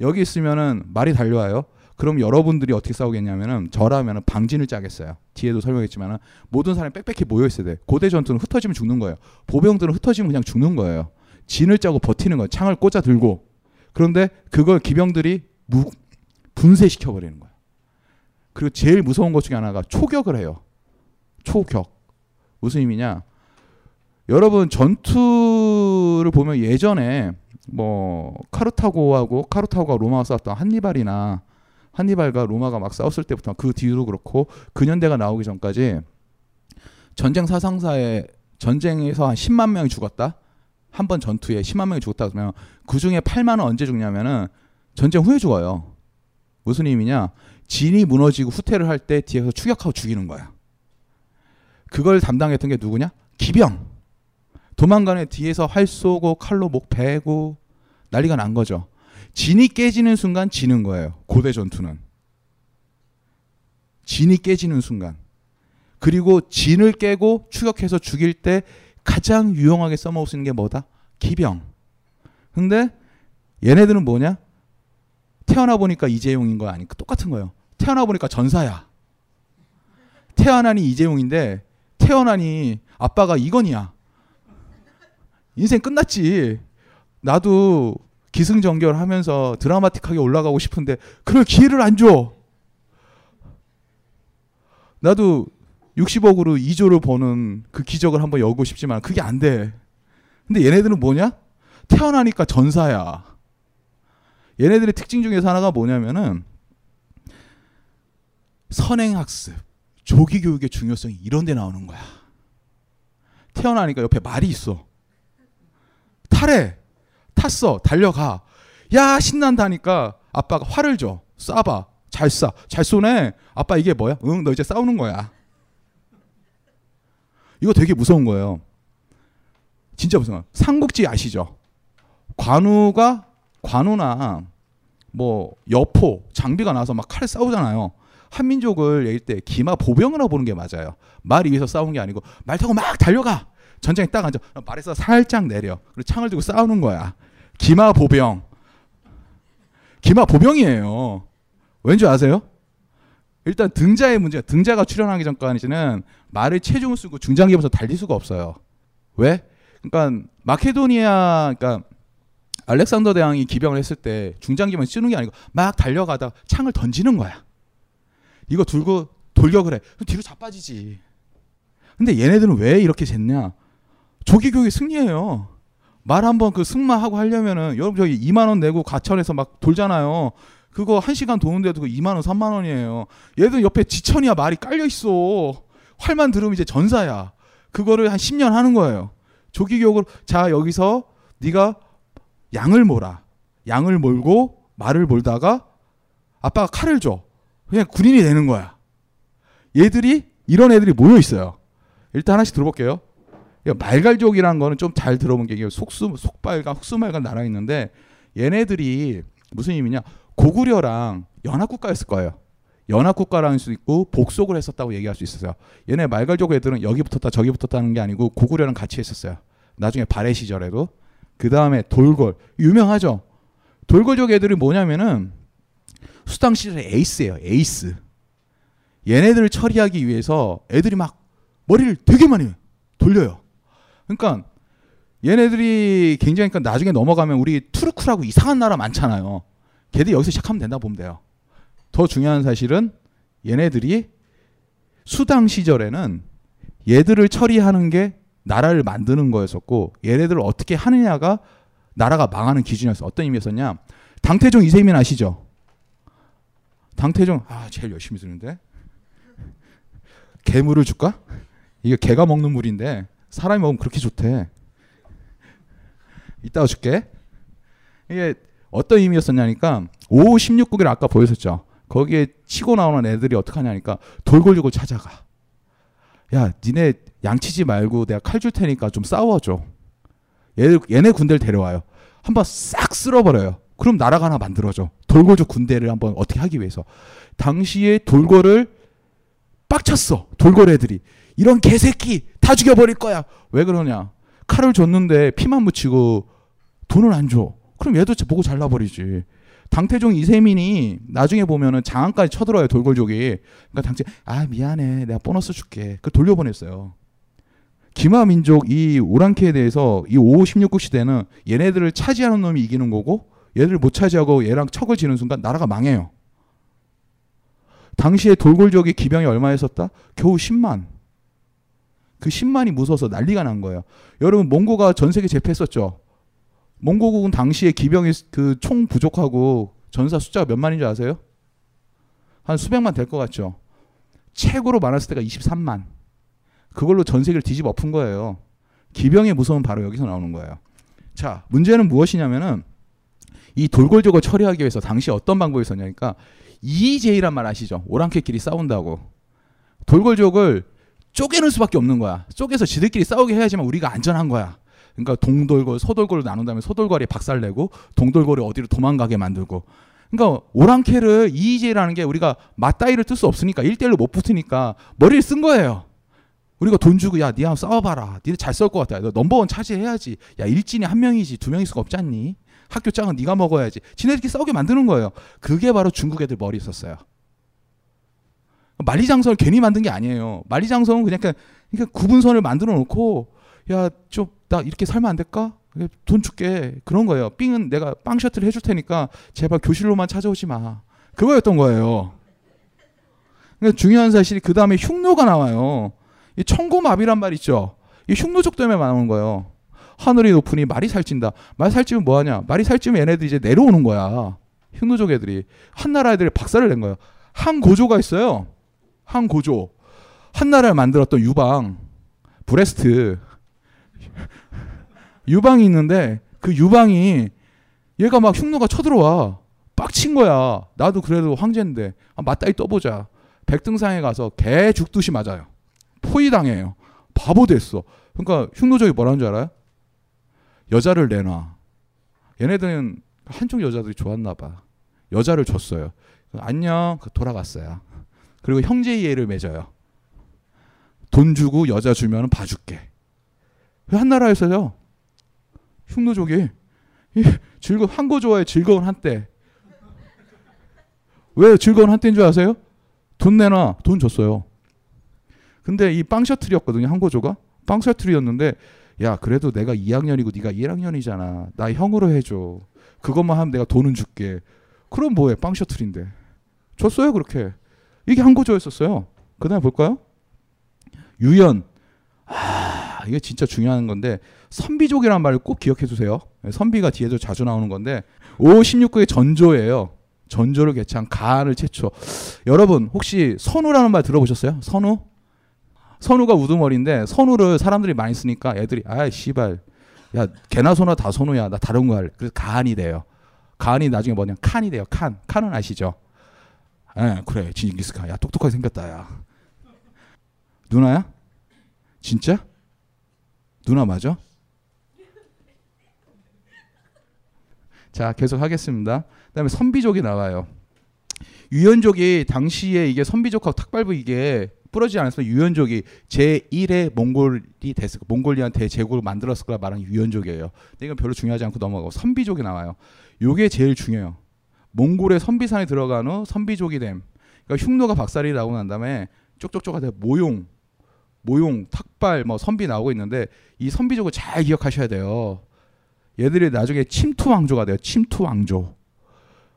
여기 있으면은 말이 달려와요. 그럼 여러분들이 어떻게 싸우겠냐면은 저라면은 방진을 짜겠어요. 뒤에도 설명했지만은 모든 사람이 빽빽히 모여 있어야 돼. 고대 전투는 흩어지면 죽는 거예요. 보병들은 흩어지면 그냥 죽는 거예요. 진을 짜고 버티는 거예요. 창을 꽂아 들고. 그런데 그걸 기병들이 무, 분쇄시켜 버리는 거예요. 그리고 제일 무서운 것 중에 하나가 초격을 해요. 초격. 무슨 의미냐? 여러분 전투를 보면 예전에 뭐 카르타고하고 카르타고가 로마와 싸웠던 한니발이나 한니발과 로마가 막 싸웠을 때부터 그 뒤로 그렇고 근현대가 나오기 전까지 전쟁 사상사에 전쟁에서 한 10만 명이 죽었다. 한 번 전투에 10만 명이 죽었다 그러면 그 중에 8만은 언제 죽냐면은 전쟁 후에 죽어요. 무슨 의미냐? 진이 무너지고 후퇴를 할 때 뒤에서 추격하고 죽이는 거야. 그걸 담당했던 게 누구냐? 기병. 도망가는 뒤에서 활 쏘고 칼로 목 베고 난리가 난 거죠. 진이 깨지는 순간 지는 거예요. 고대 전투는. 진이 깨지는 순간. 그리고 진을 깨고 추격해서 죽일 때 가장 유용하게 써먹을 수 있는 게 뭐다? 기병. 근데 얘네들은 뭐냐? 태어나 보니까 이재용인 거 아니까 똑같은 거예요. 태어나 보니까 전사야. 태어나니 이재용인데 태어나니 아빠가 이건이야. 인생 끝났지. 나도 기승전결 하면서 드라마틱하게 올라가고 싶은데 그럴 기회를 안 줘. 나도 60억으로 2조를 버는 그 기적을 한번 열고 싶지만 그게 안 돼. 근데 얘네들은 뭐냐? 태어나니까 전사야. 얘네들의 특징 중에서 하나가 뭐냐면은 선행학습, 조기 교육의 중요성이 이런 데 나오는 거야. 태어나니까 옆에 말이 있어. 타래. 탔어. 달려가. 야, 신난다니까 아빠가 화를 줘. 쏴봐. 잘 쏴. 잘 쏘네. 아빠 이게 뭐야? 응, 너 이제 싸우는 거야. 이거 되게 무서운 거예요. 진짜 무서워. 삼국지 아시죠? 관우가 관우나 뭐 여포 장비가 나와서 막 칼 싸우잖아요. 한민족을 얘기할 때 기마 보병으로 보는 게 맞아요. 말 위에서 싸우는 게 아니고 말 타고 막 달려가. 전장에 딱 앉아. 말에서 살짝 내려. 그리고 창을 들고 싸우는 거야. 기마 보병. 기마 보병이에요. 왠지 아세요? 일단 등자의 문제. 등자가 출현하기 전까지는 말을 체중을 쓰고 중장기부터 달릴 수가 없어요. 왜? 그러니까 마케도니아 그러니까 알렉산더 대왕이 기병을 했을 때 중장기만 쓰는 게 아니고 막 달려가다 창을 던지는 거야. 이거 들고 해. 그럼 뒤로 자빠지지. 근데 얘네들은 왜 이렇게 쟀냐? 조기 교육의 승리예요. 말 한번 그 승마하고 하려면은 여러분 저기 2만 원 내고 가천에서 막 돌잖아요. 그거 1시간 도는데도 그 2만 원, 3만 원이에요. 얘들 옆에 지천이야 말이 깔려 있어. 활만 들으면 이제 전사야. 그거를 한 10년 하는 거예요. 조기 교육으로 자 여기서 네가 양을 몰아. 양을 몰고 말을 몰다가 아빠가 칼을 줘. 그냥 군인이 되는 거야. 얘들이 이런 애들이 모여 있어요. 일단 하나씩 들어볼게요. 말갈족이라는 거는 좀 잘 들어본 게 속수 속발과 흑수말과 나라 있는데 얘네들이 무슨 의미냐? 고구려랑 연합국가였을 거예요. 연합국가라는 수 있고 복속을 했었다고 얘기할 수 있었어요. 얘네 말갈족 애들은 여기 붙었다 저기 붙었다는 게 아니고 고구려랑 같이 했었어요. 나중에 발해 시절에도 그 다음에 돌골 유명하죠. 돌골족 애들이 뭐냐면은 수당 시절의 에이스예요. 에이스. 얘네들을 처리하기 위해서 애들이 막 머리를 되게 많이 돌려요. 그러니까 얘네들이 굉장히 그러니까 나중에 넘어가면 우리 투르크라고 이상한 나라 많잖아요. 걔들 여기서 시작하면 된다 보면 돼요. 더 중요한 사실은 얘네들이 수당 시절에는 얘들을 처리하는 게 나라를 만드는 거였었고 얘네들을 어떻게 하느냐가 나라가 망하는 기준이었어. 어떤 의미였었냐? 당태종 이세민 아시죠? 당태종 아 제일 열심히 쓰는데 개물을 줄까? 이게 개가 먹는 물인데 사람이 먹으면 그렇게 좋대. 이따가 줄게. 이게 어떤 의미였었냐니까 5 16국을 아까 보였었죠. 거기에 치고 나오는 애들이 어떡하냐니까 돌골리고 찾아가. 야, 니네 양치지 말고 내가 칼 줄 테니까 좀 싸워줘. 얘, 얘네 군대를 데려와요. 한번 싹 쓸어버려요. 그럼 나라가 하나 만들어줘. 돌골족 군대를 한번 어떻게 하기 위해서. 당시에 돌골을 빡쳤어. 돌골 애들이. 이런 개새끼 다 죽여버릴 거야. 왜 그러냐. 칼을 줬는데 피만 묻히고 돈을 안 줘. 그럼 얘도 보고 잘라버리지. 당태종 이세민이 나중에 보면은 장안까지 쳐들어요 돌골족이. 그러니까 당태 아 미안해 내가 보너스 줄게. 그 돌려보냈어요. 기마 민족 이 오랑캐에 대해서 이 5, 16국 시대는 얘네들을 차지하는 놈이 이기는 거고 얘들 못 차지하고 얘랑 척을 지는 순간 나라가 망해요. 당시에 돌골족이 기병이 얼마였었다? 겨우 10만. 그 10만이 무서워서 난리가 난 거예요. 여러분 몽고가 전 세계 제패했었죠. 몽고국은 당시에 기병이 그 총 부족하고 전사 숫자가 몇 만인 줄 아세요? 한 수백만 될 것 같죠. 최고로 많았을 때가 23만. 그걸로 전 세계를 뒤집어 엎은 거예요. 기병의 무서운 바로 여기서 나오는 거예요. 자, 문제는 무엇이냐면은 이 돌골족을 처리하기 위해서 당시 어떤 방법이 있었냐니까 이재이란 말 아시죠? 오랑캐끼리 싸운다고. 돌골족을 쪼개는 수밖에 없는 거야. 쪼개서 지들끼리 싸우게 해야지만 우리가 안전한 거야. 그러니까 동돌골, 소돌골을 나눈 다음에 소돌골이 박살내고 동돌골이 어디로 도망가게 만들고. 그러니까 오랑캐를 이의제라는 게 우리가 맞다이를 뜰 수 없으니까 1대1로 못 붙으니까 머리를 쓴 거예요. 우리가 돈 주고 야, 니 한번 싸워봐라. 니네 잘 싸울 것 같아. 너 넘버원 차지해야지. 야, 일진이 한 명이지 두 명일 수가 없지 않니? 학교 짱은 네가 먹어야지. 지네들끼리 싸우게 만드는 거예요. 그게 바로 중국 애들 머리에 있었어요. 만리장성을 괜히 만든 게 아니에요. 만리장성은 그냥 그냥 구분선을 만들어 놓고 야, 좀 나 이렇게 살면 안 될까? 돈 줄게. 그런 거예요. 삥은 내가 빵 셔틀 해줄 테니까 제발 교실로만 찾아오지 마. 그거였던 거예요. 그러니까 중요한 사실이 그 다음에 흉노가 나와요. 이 천고마비란 말 있죠. 이 흉노족 때문에 나오는 거예요. 하늘이 높으니 말이 살찐다. 말 살찌면 뭐하냐? 말이 살찌면 얘네들이 이제 내려오는 거야. 흉노족 애들이 한나라 애들이 박살을 낸 거예요. 한 고조가 있어요. 한 고조. 한나라를 만들었던 유방 breast 유방이 있는데 그 유방이 얘가 막 흉노가 쳐들어와 빡친 거야. 나도 그래도 황제인데 아, 맞다이 떠보자. 백등상에 가서 개 죽듯이 맞아요. 포위당해요. 바보 됐어. 그러니까 흉노족이 뭐라는 줄 알아요? 여자를 내놔. 얘네들은 한쪽 여자들이 좋았나 봐. 여자를 줬어요. 안녕. 돌아갔어요. 그리고 형제 이해를 맺어요. 돈 주고 여자 주면 봐줄게. 한 나라에서요. 흉노족이 즐거 한거 좋아해 즐거운 한때. 왜 즐거운 한때인 줄 아세요? 돈 내놔 돈 줬어요. 근데 이 빵 셔틀이었거든요 한고조가 빵 셔틀이었는데 야 그래도 내가 2학년이고 네가 1학년이잖아. 나 형으로 해줘. 그것만 하면 내가 돈은 줄게. 그럼 뭐해? 빵 셔틀인데. 줬어요 그렇게. 이게 한고조였었어요. 그다음에 볼까요? 유연. 아 이게 진짜 중요한 건데 선비족이라는 말을 꼭 기억해 주세요. 선비가 뒤에도 자주 나오는 건데 5, 16구의 전조예요. 전조를 개창 가를 최초. 여러분 혹시 선우라는 말 들어보셨어요? 선우 선우가 우두머리인데 선우를 사람들이 많이 쓰니까 애들이 아 씨발. 야 개나 소나 다 선우야. 나 다른 거 할래. 그래서 가한이 돼요. 가한이 나중에 뭐냐. 칸이 돼요. 칸. 칸은 아시죠? 예 그래. 징기스칸. 야 똑똑하게 생겼다 야. 누나야? 진짜? 누나 맞아? 자 계속 하겠습니다. 그다음에 선비족이 나와요. 유연족이 당시에 이게 선비족하고 탁발부 이게 부러지지 않았으면 유연족이 제1의 몽골이 됐을 거 몽골리안 대제국을 만들었을 거라 말하는 유연족이에요. 이건 별로 중요하지 않고 넘어가고 선비족이 나와요. 요게 제일 중요해요. 몽골의 선비산에 들어간 후 선비족이 됨. 그러니까 흉노가 박살이 나고 난 다음에 쪽쪽쪽하게 모용, 모용, 탁발, 뭐 선비 나오고 있는데 이 선비족을 잘 기억하셔야 돼요. 얘들이 나중에 침투 왕조가 돼요. 침투 왕조.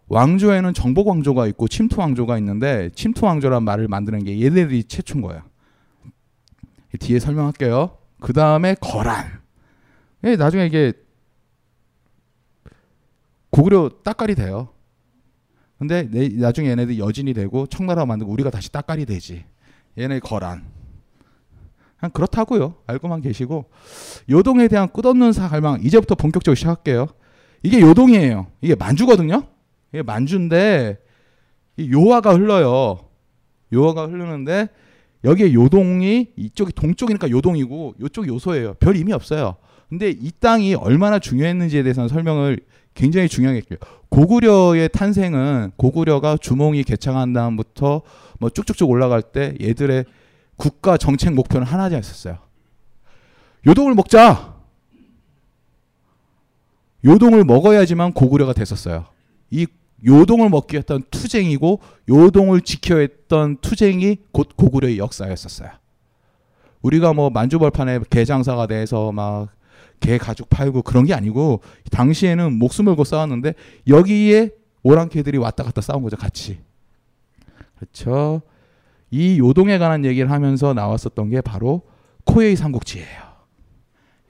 왕조에는 정복 왕조가 있고 침투 왕조가 있는데 침투 왕조란 말을 만드는 게 얘네들이 최초인 거야. 뒤에 설명할게요. 그 다음에 거란. 예, 나중에 이게 고구려 따까리 돼요. 근데 내, 나중에 얘네들 여진이 되고 청나라 만들고 우리가 다시 따까리 되지. 얘네 거란. 그냥 그렇다고요. 알고만 계시고 요동에 대한 끝없는 사갈망 이제부터 본격적으로 시작할게요. 이게 요동이에요. 이게 만주거든요. 이게 만주인데 이 요하가 흘러요. 요하가 흐르는데 여기에 요동이 이쪽이 동쪽이니까 요동이고 요쪽이 요소예요. 별 의미 없어요. 근데 이 땅이 얼마나 중요했는지에 대해서는 설명을 굉장히 할게요. 고구려의 탄생은 고구려가 주몽이 개창한 다음부터 뭐 쭉쭉쭉 올라갈 때 얘들의 국가 정책 목표는 하나였었어요. 요동을 먹자. 요동을 먹어야지만 고구려가 됐었어요. 이 요동을 먹기 했던 투쟁이고 요동을 지켜야 했던 투쟁이 곧 고구려의 역사였었어요. 우리가 뭐 만주벌판에 개장사가 돼서 막 개 가죽 팔고 그런 게 아니고 당시에는 목숨 걸고 싸웠는데 여기에 오랑캐들이 왔다 갔다 싸운 거죠 같이. 그렇죠. 이 요동에 관한 얘기를 하면서 나왔었던 게 바로 코에이 삼국지예요.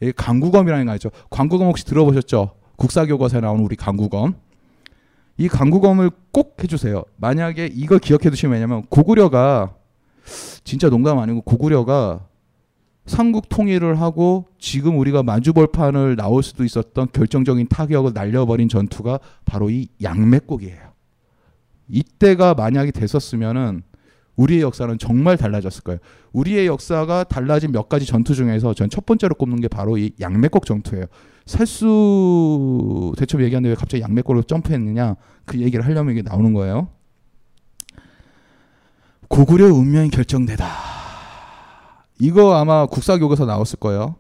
여기 강구검이라는 거 있죠. 강구검 혹시 들어보셨죠? 국사교과서에 나오는 우리 강구검. 이 강구검을 꼭 해주세요. 만약에 이걸 기억해 두시면 왜냐면 고구려가 진짜 농담 아니고 고구려가 삼국 통일을 하고 지금 우리가 만주벌판을 나올 수도 있었던 결정적인 타격을 날려버린 전투가 바로 이 양맥곡이에요. 이때가 만약에 됐었으면은 우리의 역사는 정말 달라졌을 거예요. 우리의 역사가 달라진 몇 가지 전투 중에서 전 첫 번째로 꼽는 게 바로 이 양맥곡 전투예요. 살수 대첩 얘기하는데 왜 갑자기 양맥곡으로 점프했느냐 그 얘기를 하려면 이게 나오는 거예요. 고구려 운명이 결정되다. 이거 아마 국사교과서 나왔을 거예요.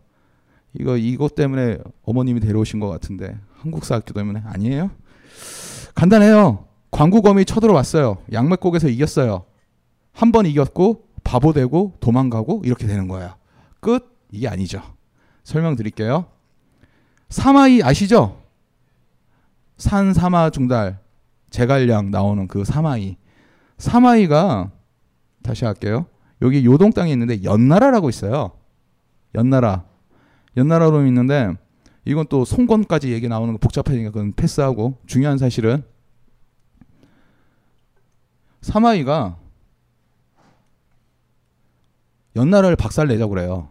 이거 이것 때문에 어머님이 데려오신 것 같은데 한국사 학교 때문에 아니에요? 간단해요. 광구검이 쳐들어왔어요. 양맥곡에서 이겼어요. 한 번 이겼고 바보 되고 도망가고 이렇게 되는 거예요. 끝? 이게 아니죠. 설명드릴게요. 사마이 아시죠? 산 사마 중달 제갈량 나오는 그 사마이. 사마이가 다시 할게요. 여기 요동 땅에 있는데 연나라라고 있어요. 연나라. 연나라로 있는데 이건 또 송건까지 얘기 나오는 거 복잡하니까 그건 패스하고 중요한 사실은 사마이가 연나라를 박살내자고 그래요.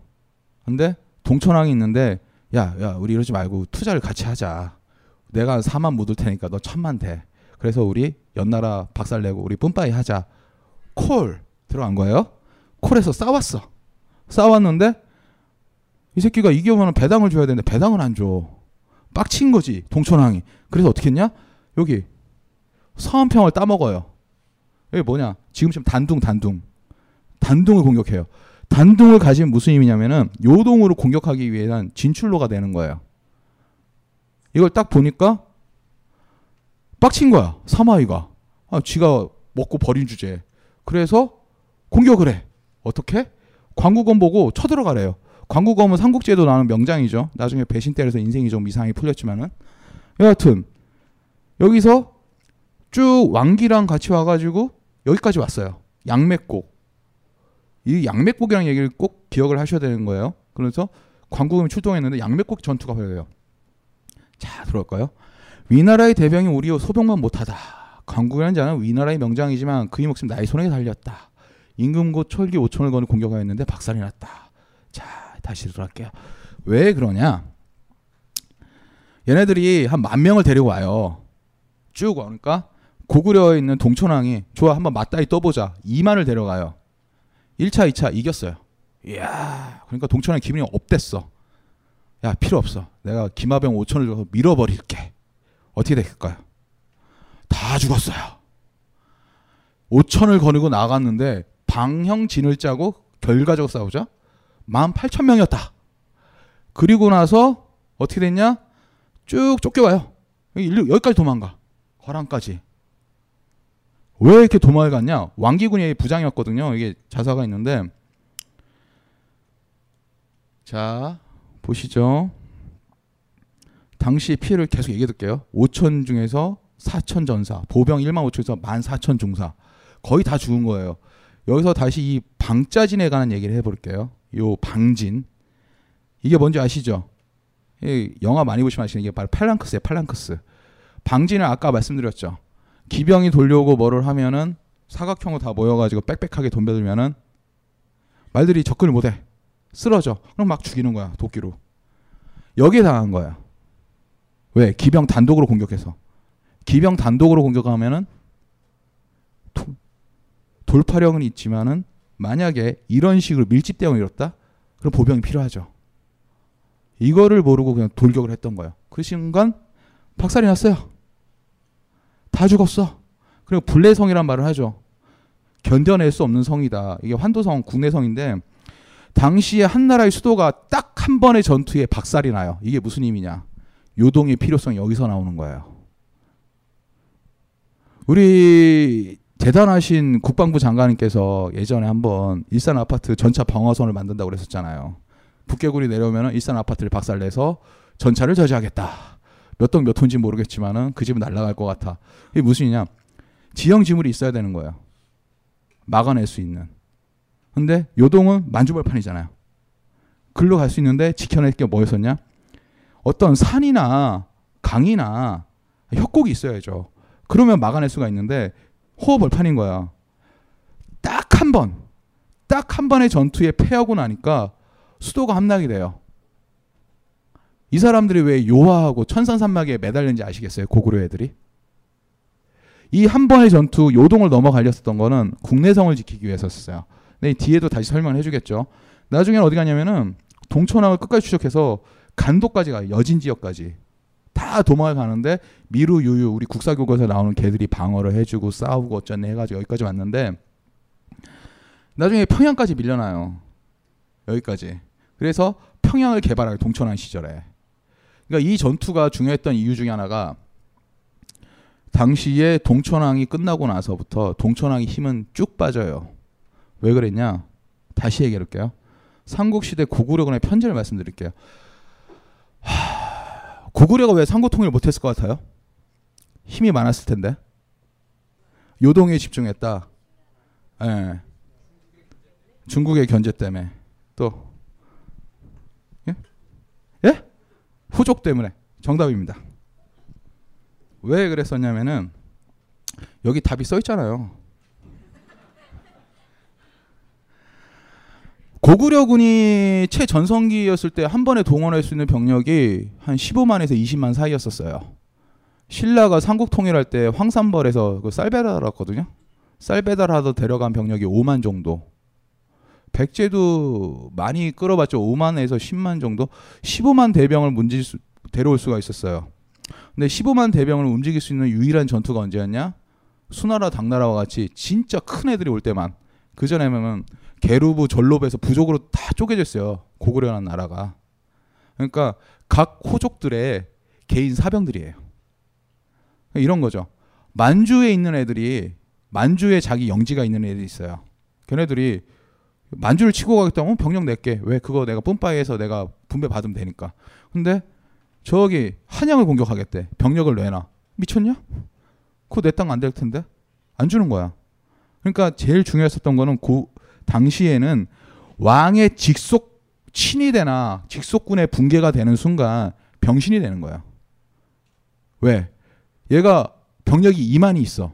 근데 동천왕이 있는데 야, 야, 우리 이러지 말고 투자를 같이 하자. 내가 4만 묻을 테니까 너 천만 돼. 그래서 우리 연나라 박살내고 우리 뿜빠이 하자. 콜 들어간 거예요. 콜에서 싸웠어. 싸웠는데 이 새끼가 이겨면 배당을 줘야 되는데 배당을 안 줘. 빡친 거지 동천왕이. 그래서 어떻게 했냐? 여기 서한평을 따먹어요. 여기 뭐냐? 지금쯤 단둥 단둥. 단둥을 공격해요. 단둥을 가진 무슨 의미냐면은 요동으로 공격하기 위한 진출로가 되는 거예요. 이걸 딱 보니까 빡친 거야. 사마이가. 아, 지가 먹고 버린 주제. 그래서 공격을 해. 어떻게? 광구검 보고 쳐들어가래요. 광구검은 삼국지에도 나오는 명장이죠. 나중에 배신 때려서 인생이 좀 이상하게 풀렸지만은 여하튼 여기서 쭉 왕기랑 같이 와가지고 여기까지 왔어요. 양맥곡. 이 양맥곡이라는 얘기를 꼭 기억을 하셔야 되는 거예요. 그래서 광구검이 출동했는데 양맥곡 전투가 벌어요. 자 들어올까요? 위나라의 대병이 우리 소병만 못하다. 광구라는 자는 위나라의 명장이지만 그의 목숨 나의 손에 달렸다. 임금 곧 철기 5천을 거는 공격하였는데 박살이 났다. 자 다시 들어갈게요. 왜 그러냐? 얘네들이 한 만 명을 데리고 와요. 쭉 오니까 고구려에 있는 동천왕이 좋아 한번 맞다이 떠보자. 2만을 데려가요. 1차, 2차 이겼어요. 이야, 그러니까 동천왕 기분이 업됐어. 야, 필요 없어. 내가 김하병 5천을 줘서 밀어버릴게. 어떻게 됐을까요? 다 죽었어요. 5천을 거느고 나갔는데 방형진을 짜고 결과적으로 싸우자. 18,000명이었다. 그리고 나서 어떻게 됐냐? 쭉 쫓겨와요. 여기까지 도망가. 거란까지. 왜 이렇게 도망을 갔냐? 왕기군의 부장이었거든요. 이게 자사가 있는데 자 보시죠. 당시 피해를 계속 얘기해 드릴게요. 5천 중에서 4천 전사, 보병 1만 5천에서 1만 4천 중사 거의 다 죽은 거예요. 여기서 다시 이 방짜진에 관한 얘기를 해볼게요. 요 방진 이게 뭔지 아시죠? 영화 많이 보시면 아시는 게 바로 팔랑크스예요. 팔랑크스. 방진을 아까 말씀드렸죠. 기병이 돌려오고 뭐를 하면은 사각형으로 다 모여가지고 빽빽하게 덤벼들면은 말들이 접근을 못해 쓰러져 그럼 막 죽이는 거야 도끼로 여기에 당한 거야 왜 기병 단독으로 공격해서 기병 단독으로 공격하면은 돌파력은 있지만은 만약에 이런 식으로 밀집 대응을 이뤘다? 그럼 보병이 필요하죠. 이거를 모르고 그냥 돌격을 했던 거예요. 그 순간 박살이 났어요. 다 죽었어. 그리고 불내성이란 말을 하죠. 견뎌낼 수 없는 성이다. 이게 환도성 국내성인데 당시에 한 나라의 수도가 딱 한 번의 전투에 박살이 나요. 이게 무슨 의미냐? 요동의 필요성이 여기서 나오는 거예요. 우리 대단하신 국방부 장관님께서 예전에 한번 일산 아파트 전차 방어선을 만든다고 그랬었잖아요. 북개구리 내려오면 일산 아파트를 박살내서 전차를 저지하겠다. 몇 동 몇 톤인지 모르겠지만은 그 집은 날아갈 것 같아. 이게 무슨 이냐? 지형 지물이 있어야 되는 거예요. 막아낼 수 있는. 근데 요동은 만주벌판이잖아요. 글로 갈 수 있는데 지켜낼 게 뭐였었냐? 어떤 산이나 강이나 협곡이 있어야죠. 그러면 막아낼 수가 있는데 호흡벌판인 거야. 딱 한 번, 딱 한 번의 전투에 패하고 나니까 수도가 함락이 돼요. 이 사람들이 왜 요하하고 천산산막에 매달린지 아시겠어요? 고구려 애들이? 이 한 번의 전투 요동을 넘어가렸었던 거는 국내성을 지키기 위해서였어요. 네, 뒤에도 다시 설명을 해주겠죠. 나중에는 어디 가냐면은 동천항을 끝까지 추적해서 간도까지 가요. 여진 지역까지. 다 도망을 가는데 미루 유유 우리 국사교과서 나오는 개들이 방어를 해주고 싸우고 어쩌네 해가지고 여기까지 왔는데 나중에 평양까지 밀려나요. 여기까지. 그래서 평양을 개발하요 동천항 시절에. 그러니까 이 전투가 중요했던 이유 중에 하나가 당시에 동천항이 끝나고 나서부터 동천항의 힘은 쭉 빠져요. 왜 그랬냐? 다시 얘기해볼게요. 삼국시대 고구려군의 편지를 말씀드릴게요. 하... 고구려가 왜 삼국 통일을 못했을 것 같아요? 힘이 많았을 텐데. 요동에 집중했다. 예. 중국의 견제 때문에. 또. 예? 예? 후족 때문에. 정답입니다. 왜 그랬었냐면은 여기 답이 써 있잖아요. 고구려군이 최전성기였을 때 한 번에 동원할 수 있는 병력이 한 15만에서 20만 사이였었어요. 신라가 삼국 통일할 때 황산벌에서 그 쌀 배달했거든요. 쌀 배달하러 데려간 병력이 5만 정도. 백제도 많이 끌어봤죠. 5만에서 10만 정도. 15만 대병을 문질 수, 데려올 수가 있었어요. 근데 15만 대병을 움직일 수 있는 유일한 전투가 언제였냐? 수나라 당나라와 같이 진짜 큰 애들이 올 때만. 그 전에는 게르부 전로부에서 부족으로 다 쪼개졌어요. 고구려라는 나라가. 그러니까 각 호족들의 개인 사병들이에요. 이런 거죠. 만주에 있는 애들이 만주에 자기 영지가 있는 애들이 있어요. 걔네들이 만주를 치고 가겠다면 병력 낼게. 왜 그거 내가 뿜빠이에서 내가 분배 받으면 되니까. 근데 저기 한양을 공격하겠대. 병력을 내놔. 미쳤냐? 그거 내 땅 안 될 텐데 안 주는 거야. 그러니까 제일 중요했었던 거는 고, 당시에는 왕의 직속 친이 되나 직속군의 붕괴가 되는 순간 병신이 되는 거야. 왜? 얘가 병력이 2만이 있어.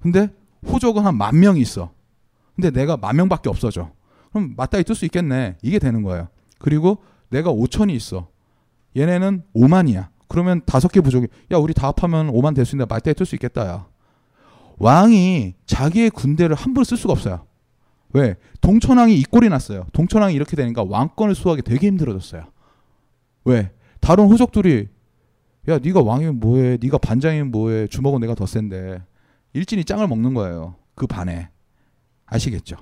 근데 호족은 한 만 명이 있어. 근데 내가 만 명밖에 없어져. 그럼 맞다이 뜰 수 있겠네. 이게 되는 거예요. 그리고 내가 5천이 있어. 얘네는 5만이야. 그러면 다섯 개 부족이 야 우리 다 합하면 5만 될 수 있는데 맞다이 뜰 수 있겠다 야. 왕이 자기의 군대를 함부로 쓸 수가 없어요. 왜? 동천왕이 이 꼴이 났어요. 동천왕이 이렇게 되니까 왕권을 수호하기 되게 힘들어졌어요. 왜? 다른 호족들이 야 네가 왕이면 뭐해? 네가 반장이면 뭐해? 주먹은 내가 더 센데 일진이 짱을 먹는 거예요. 그 반에 아시겠죠?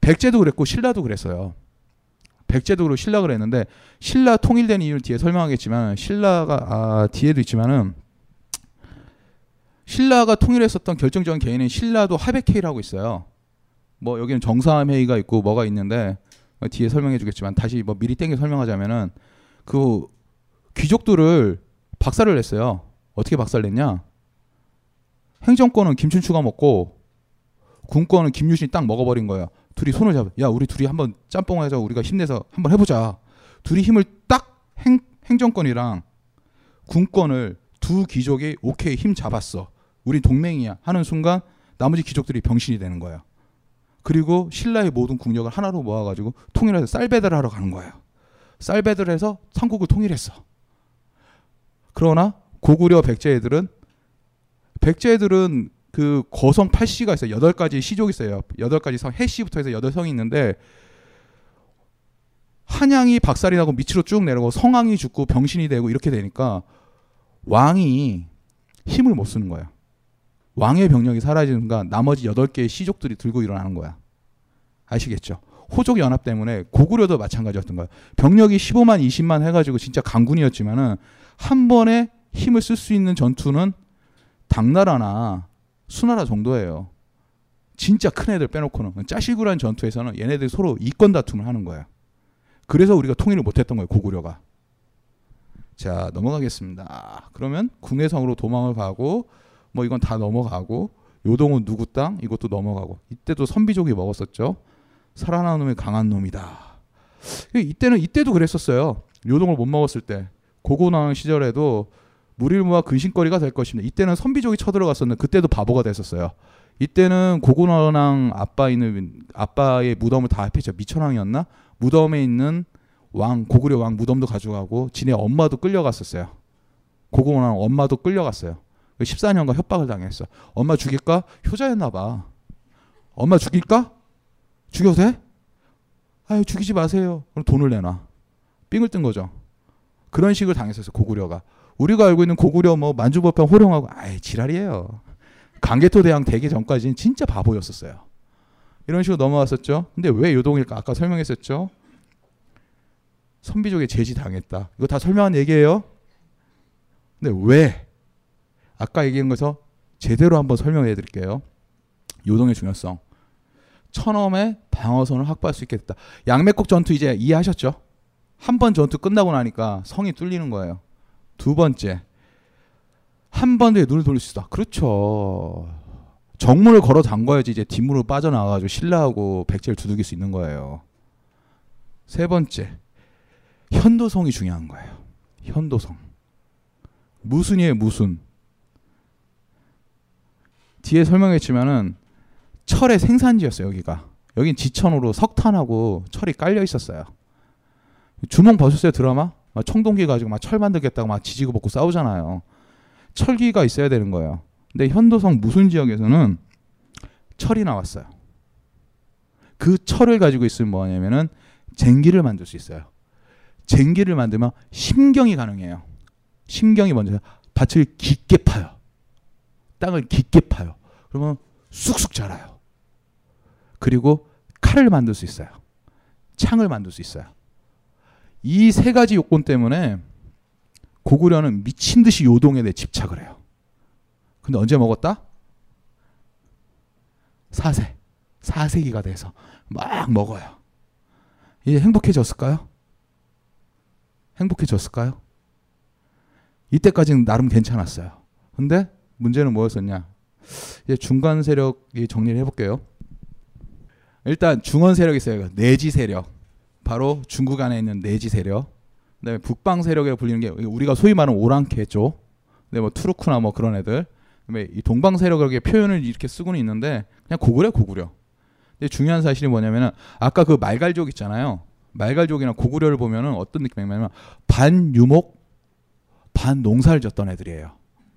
백제도 그랬고 신라도 그랬어요. 백제도 그렇고 신라 그랬는데 신라 통일된 이유를 뒤에 설명하겠지만 신라가 아 뒤에도 있지만은 신라가 통일했었던 결정적인 개인은 신라도 하백회의라고 있어요. 뭐 여기는 정사함 회의가 있고 뭐가 있는데 뒤에 설명해 주겠지만 다시 뭐 미리 땡겨 설명하자면은 그 귀족들을 박살을 냈어요. 어떻게 박살 냈냐? 행정권은 김춘추가 먹고 군권은 김유신이 딱 먹어버린 거예요. 둘이 손을 잡아. 야, 우리 둘이 한번 짬뽕하자. 우리가 힘내서 한번 해보자. 둘이 힘을 딱 행, 행정권이랑 군권을 두 귀족이 오케이 힘 잡았어. 우리 동맹이야 하는 순간 나머지 귀족들이 병신이 되는 거예요. 그리고 신라의 모든 국력을 하나로 모아가지고 통일해서 쌀 배달을 하러 가는 거예요. 쌀 배달을 해서 삼국을 통일했어. 그러나 고구려 백제 애들은 백제 애들은 그 거성 8시가 있어요. 여덟 가지 시족이 있어요. 여덟 가지 성 해시부터 해서 여덟 성이 있는데 한양이 박살이 나고 밑으로 쭉 내려고 성왕이 죽고 병신이 되고 이렇게 되니까 왕이 힘을 못 쓰는 거야. 왕의 병력이 사라지는 순간 나머지 여덟 개의 시족들이 들고 일어나는 거야. 아시겠죠? 호족 연합 때문에 고구려도 마찬가지였던 거예요. 병력이 15만, 20만 해가지고 진짜 강군이었지만은 한 번에 힘을 쓸 수 있는 전투는 당나라나 수나라 정도예요. 진짜 큰 애들 빼놓고는 짜실구란 전투에서는 얘네들이 서로 이권 다툼을 하는 거예요. 그래서 우리가 통일을 못했던 거예요. 고구려가. 자 넘어가겠습니다. 그러면 궁예성으로 도망을 가고 뭐 이건 다 넘어가고 요동은 누구 땅 이것도 넘어가고 이때도 선비족이 먹었었죠. 살아나는 놈이 강한 놈이다. 이때는 이때도 그랬었어요. 요동을 못 먹었을 때 고고나는 시절에도 무릴무와 근심거리가 될 것입니다. 이때는 선비족이 쳐들어갔었는데 그때도 바보가 됐었어요. 이때는 고구나랑 아빠 있는 아빠의 무덤을 다 합했죠. 미천왕이었나? 무덤에 있는 왕 고구려 왕 무덤도 가져가고 지네 엄마도 끌려갔었어요. 고구나 엄마도 끌려갔어요. 14년간 협박을 당했어. 엄마 죽일까? 효자였나 봐. 엄마 죽일까? 죽여도 돼? 아유 죽이지 마세요. 그럼 돈을 내놔. 삥을 뜬 거죠. 그런 식을 당했었어요. 고구려가. 우리가 알고 있는 고구려 뭐 만주법형 호령하고 아이 지랄이에요. 강개토 대왕 되기 전까지는 진짜 바보였었어요. 이런 식으로 넘어왔었죠. 근데 왜 요동일까? 아까 설명했었죠. 선비족에 제지 당했다. 이거 다 설명한 얘기예요. 근데 왜? 아까 얘기한 것서 제대로 한번 설명해 드릴게요. 요동의 중요성. 천엄의 방어선을 확보할 수 있게 됐다. 양매국 전투 이제 이해하셨죠? 한 번 전투 끝나고 나니까 성이 뚫리는 거예요. 두 번째. 한 번에 눈을 돌릴 수 있다. 그렇죠. 정문을 걸어 잠궈야지 이제 뒷문으로 빠져나와가지고 신라하고 백제를 두들길 수 있는 거예요. 세 번째. 현도성이 중요한 거예요. 현도성. 무순이에요, 무순. 뒤에 설명했지만은 철의 생산지였어요, 여기가. 여긴 지천으로 석탄하고 철이 깔려 있었어요. 주몽 보셨어요, 드라마? 청동기 가지고 막 철 만들겠다고 막 지지고 볶고 싸우잖아요. 철기가 있어야 되는 거예요. 근데 현도성 무순 지역에서는 철이 나왔어요. 그 철을 가지고 있으면 뭐냐면은 쟁기를 만들 수 있어요. 쟁기를 만들면 심경이 가능해요. 심경이 먼저 밭을 깊게 파요. 땅을 깊게 파요. 그러면 쑥쑥 자라요. 그리고 칼을 만들 수 있어요. 창을 만들 수 있어요. 이 세 가지 요건 때문에 고구려는 미친 듯이 요동에 대해 집착을 해요. 근데 언제 먹었다? 4세. 4세기가 돼서 막 먹어요. 이제 행복해졌을까요? 행복해졌을까요? 이때까지는 나름 괜찮았어요. 근데 문제는 뭐였었냐? 이제 중간 세력이 정리를 해볼게요. 일단 중원 세력이 있어요. 내지 세력. 바로 중국 안에 있는 내지 세력. 그다음에 북방 세력에 불리는 게 우리가 소위 말하는 오랑캐죠. 근데 뭐 투르크나 뭐 그런 애들. 그다음에 이 동방 세력의 표현을 이렇게 쓰고는 있는데 그냥 고구려 고구려. 근데 중요한 사실이 뭐냐면은 아까 그 말갈족 있잖아요. 말갈족이나 고구려를 보면은 어떤 느낌이냐면 반유목 반 농사를 졌던 애들이에요.